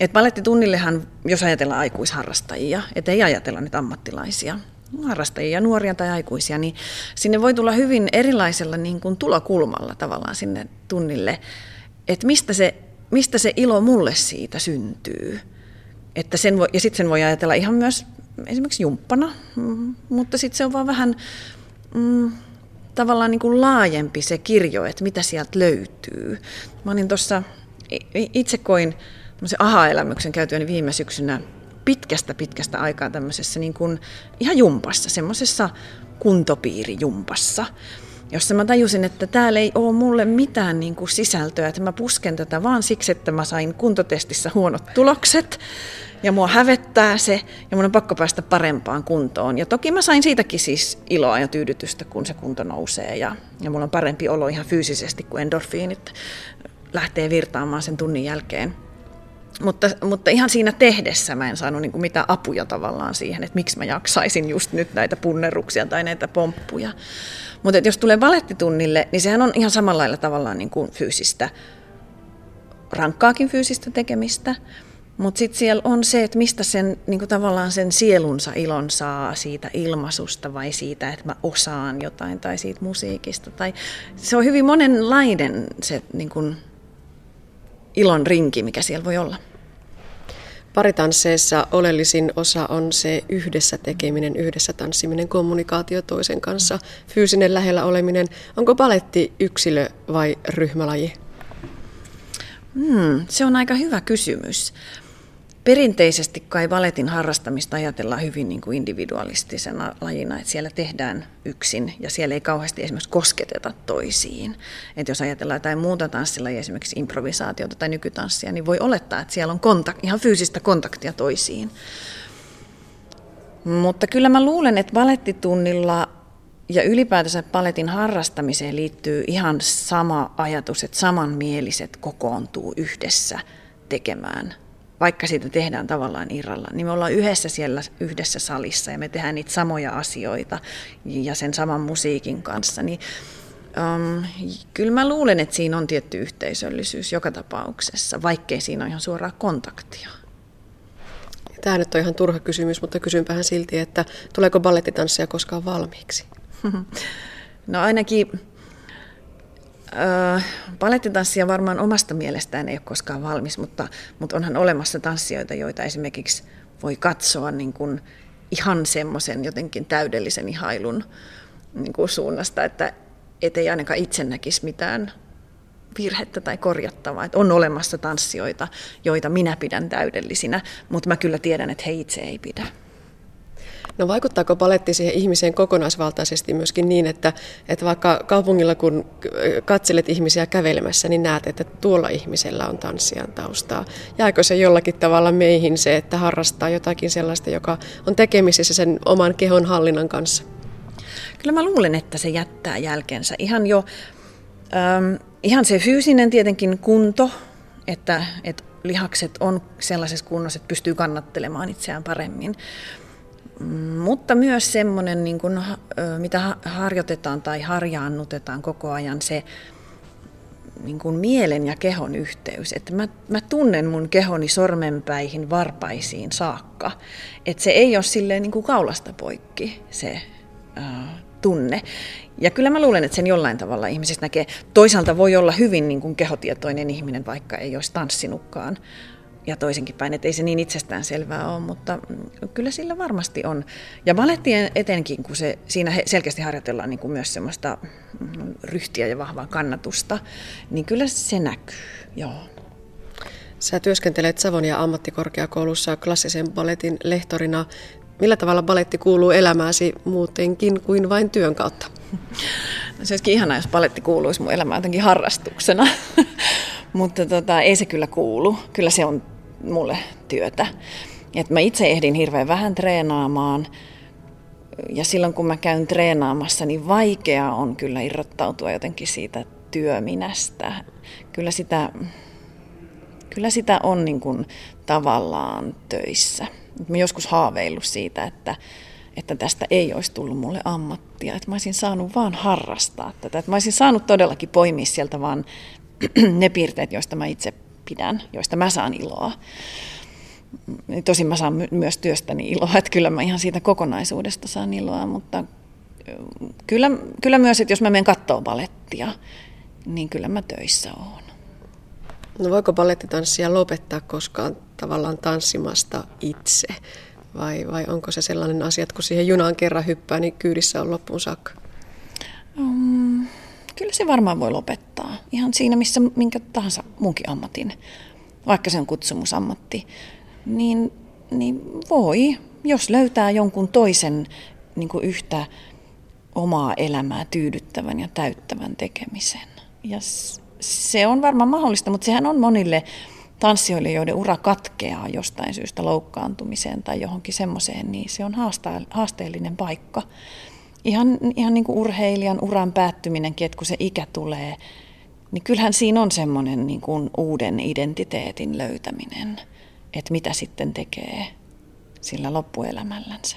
Speaker 9: että balettitunnillehan, jos ajatellaan aikuisharrastajia, että ei ajatella nyt ammattilaisia, harrastajia, nuoria tai aikuisia, niin sinne voi tulla hyvin erilaisella niin kuin tulokulmalla tavallaan sinne tunnille, että mistä se, mistä se ilo mulle siitä syntyy. Että sen voi, ja sitten sen voi ajatella ihan myös esimerkiksi jumppana, mm, mutta sitten se on vaan vähän mm, tavallaan niin kuin laajempi se kirjo, että mitä sieltä löytyy. Mä olin tuossa, itse koin aha-elämyksen käytyäni viime syksynä pitkästä pitkästä aikaa tämmöisessä niin kuin ihan jumpassa, semmoisessa kuntopiirijumpassa, jossa mä tajusin, että täällä ei ole mulle mitään niin kuin sisältöä, että mä pusken tätä vaan siksi, että mä sain kuntotestissä huonot tulokset ja mua hävettää se ja mun on pakko päästä parempaan kuntoon. Ja toki mä sain siitäkin siis iloa ja tyydytystä, kun se kunto nousee ja, ja mulla on parempi olo ihan fyysisesti, kuin endorfiinit lähtee virtaamaan sen tunnin jälkeen. Mutta, mutta ihan siinä tehdessä mä en saanut niin mitään apuja tavallaan siihen, että miksi mä jaksaisin just nyt näitä punneruksia tai näitä pomppuja. Mutta jos tulee balettitunnille, niin sehän on ihan samalla lailla tavallaan niin kuin fyysistä, rankkaakin fyysistä tekemistä. Mutta sitten siellä on se, että mistä sen niin kuin tavallaan sen sielunsa ilon saa siitä ilmaisusta vai siitä, että mä osaan jotain tai siitä musiikista. Tai se on hyvin monenlainen se niin kuin, ilon rinki, mikä siellä voi olla.
Speaker 3: Paritansseissa oleellisin osa on se yhdessä tekeminen, yhdessä tanssiminen, kommunikaatio toisen kanssa, fyysinen lähellä oleminen. Onko paletti yksilö vai ryhmälaji?
Speaker 9: Hmm, se on aika hyvä kysymys. Perinteisesti kai valetin harrastamista ajatellaan hyvin niin kuin individualistisena lajina, että siellä tehdään yksin ja siellä ei kauheasti esimerkiksi kosketeta toisiin. Että jos ajatellaan jotain muuta tanssilajia, esimerkiksi improvisaatiota tai nykytanssia, niin voi olettaa, että siellä on kontak- ihan fyysistä kontaktia toisiin. Mutta kyllä mä luulen, että valettitunnilla ja ylipäätänsä paletin harrastamiseen liittyy ihan sama ajatus, että samanmieliset kokoontuu yhdessä tekemään vaikka siitä tehdään tavallaan irralla, niin me ollaan yhdessä siellä yhdessä salissa ja me tehdään niitä samoja asioita ja sen saman musiikin kanssa, niin um, kyllä mä luulen, että siinä on tietty yhteisöllisyys joka tapauksessa, vaikkei siinä ole ihan suoraa kontaktia.
Speaker 3: Tämä nyt on ihan turha kysymys, mutta kysynpähän silti, että tuleeko ballettitanssia koskaan valmiiksi?
Speaker 9: No ainakin Palettitanssia varmaan omasta mielestään ei ole koskaan valmis, mutta, mutta onhan olemassa tanssijoita, joita esimerkiksi voi katsoa niin kuin ihan semmoisen jotenkin täydellisen ihailun niin kuin suunnasta, että ei ainakaan itse näkisi mitään virhettä tai korjattavaa. Että on olemassa tanssijoita, joita minä pidän täydellisinä, mutta mä kyllä tiedän, että he itse ei pidä.
Speaker 3: No vaikuttaako paletti siihen ihmiseen kokonaisvaltaisesti myöskin niin, että, että vaikka kaupungilla kun katselet ihmisiä kävelemässä, niin näet, että tuolla ihmisellä on tanssijan taustaa. Jääkö se jollakin tavalla meihin se, että harrastaa jotakin sellaista, joka on tekemisissä sen oman kehon hallinnan kanssa?
Speaker 9: Kyllä mä luulen, että se jättää jälkensä. Ihan jo, ähm, ihan se fyysinen tietenkin kunto, että, että lihakset on sellaisessa kunnossa, että pystyy kannattelemaan itseään paremmin. Mutta myös semmoinen, niin kuin, mitä harjoitetaan tai harjaannutetaan koko ajan, se niin kuin mielen ja kehon yhteys. Että mä, mä tunnen mun kehoni sormenpäihin, varpaisiin saakka. Että se ei ole silleen niin kuin kaulasta poikki se äh, tunne. Ja kyllä mä luulen, että sen jollain tavalla ihmisistä näkee. Toisaalta voi olla hyvin niin kuin kehotietoinen ihminen, vaikka ei olisi tanssinutkaan ja toisenkin päin, että ei se niin itsestään selvää ole, mutta kyllä sillä varmasti on. Ja balettien etenkin, kun se, siinä selkeästi harjoitellaan niin kuin myös semmoista ryhtiä ja vahvaa kannatusta, niin kyllä se näkyy, joo.
Speaker 3: Sä työskentelet Savonia ammattikorkeakoulussa klassisen balletin lehtorina. Millä tavalla baletti kuuluu elämääsi muutenkin kuin vain työn kautta?
Speaker 9: No se olisikin ihanaa, jos baletti kuuluisi mun elämään jotenkin harrastuksena, mutta tota, ei se kyllä kuulu. Kyllä se on mulle työtä. Et mä itse ehdin hirveän vähän treenaamaan ja silloin kun mä käyn treenaamassa, niin vaikea on kyllä irrottautua jotenkin siitä työminästä. Kyllä sitä, kyllä sitä on niin kuin tavallaan töissä. Mä joskus haaveillut siitä, että, että tästä ei olisi tullut mulle ammattia, että mä olisin saanut vaan harrastaa tätä. Että mä olisin saanut todellakin poimia sieltä vaan ne piirteet, joista mä itse pidän, joista mä saan iloa. Tosin mä saan myös työstäni iloa, että kyllä mä ihan siitä kokonaisuudesta saan iloa, mutta kyllä, kyllä myös, että jos mä menen katsoa balettia, niin kyllä mä töissä oon.
Speaker 3: No voiko balettitanssia lopettaa koskaan tavallaan tanssimasta itse? Vai, vai onko se sellainen asia, että kun siihen junaan kerran hyppää, niin kyydissä on loppuun saakka?
Speaker 9: Um, kyllä se varmaan voi lopettaa. Ihan siinä, missä minkä tahansa munkin ammatin, vaikka se on kutsumusammatti, niin, niin voi, jos löytää jonkun toisen niin kuin yhtä omaa elämää tyydyttävän ja täyttävän tekemisen. Ja se on varmaan mahdollista, mutta sehän on monille tanssijoille, joiden ura katkeaa jostain syystä loukkaantumiseen tai johonkin semmoiseen, niin se on haasteellinen paikka ihan, ihan niin kuin urheilijan uran päättyminenkin, että kun se ikä tulee, niin kyllähän siinä on semmoinen niin kuin uuden identiteetin löytäminen, että mitä sitten tekee sillä loppuelämällänsä.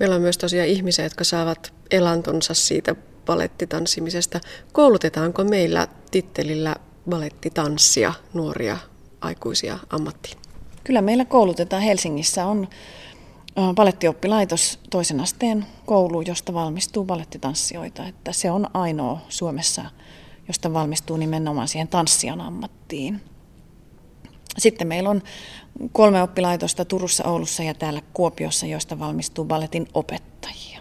Speaker 3: Meillä on myös tosiaan ihmisiä, jotka saavat elantonsa siitä balettitanssimisesta. Koulutetaanko meillä tittelillä balettitanssia nuoria aikuisia ammattiin?
Speaker 9: Kyllä meillä koulutetaan. Helsingissä on Palettioppilaitos toisen asteen koulu, josta valmistuu palettitanssijoita. Että se on ainoa Suomessa, josta valmistuu nimenomaan siihen tanssijan ammattiin. Sitten meillä on kolme oppilaitosta Turussa, Oulussa ja täällä Kuopiossa, joista valmistuu balletin opettajia.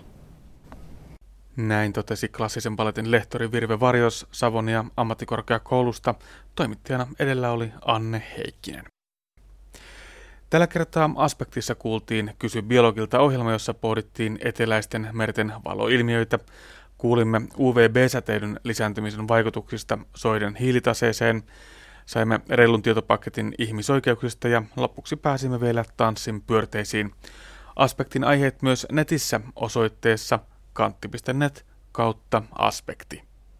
Speaker 2: Näin totesi klassisen balletin lehtori Virve Varjos Savonia ammattikorkeakoulusta. Toimittajana edellä oli Anne Heikkinen. Tällä kertaa Aspektissa kuultiin Kysy biologilta ohjelma, jossa pohdittiin eteläisten merten valoilmiöitä. Kuulimme UVB-säteilyn lisääntymisen vaikutuksista soiden hiilitaseeseen. Saimme reilun tietopaketin ihmisoikeuksista ja lopuksi pääsimme vielä tanssin pyörteisiin. Aspektin aiheet myös netissä osoitteessa kantti.net kautta aspekti.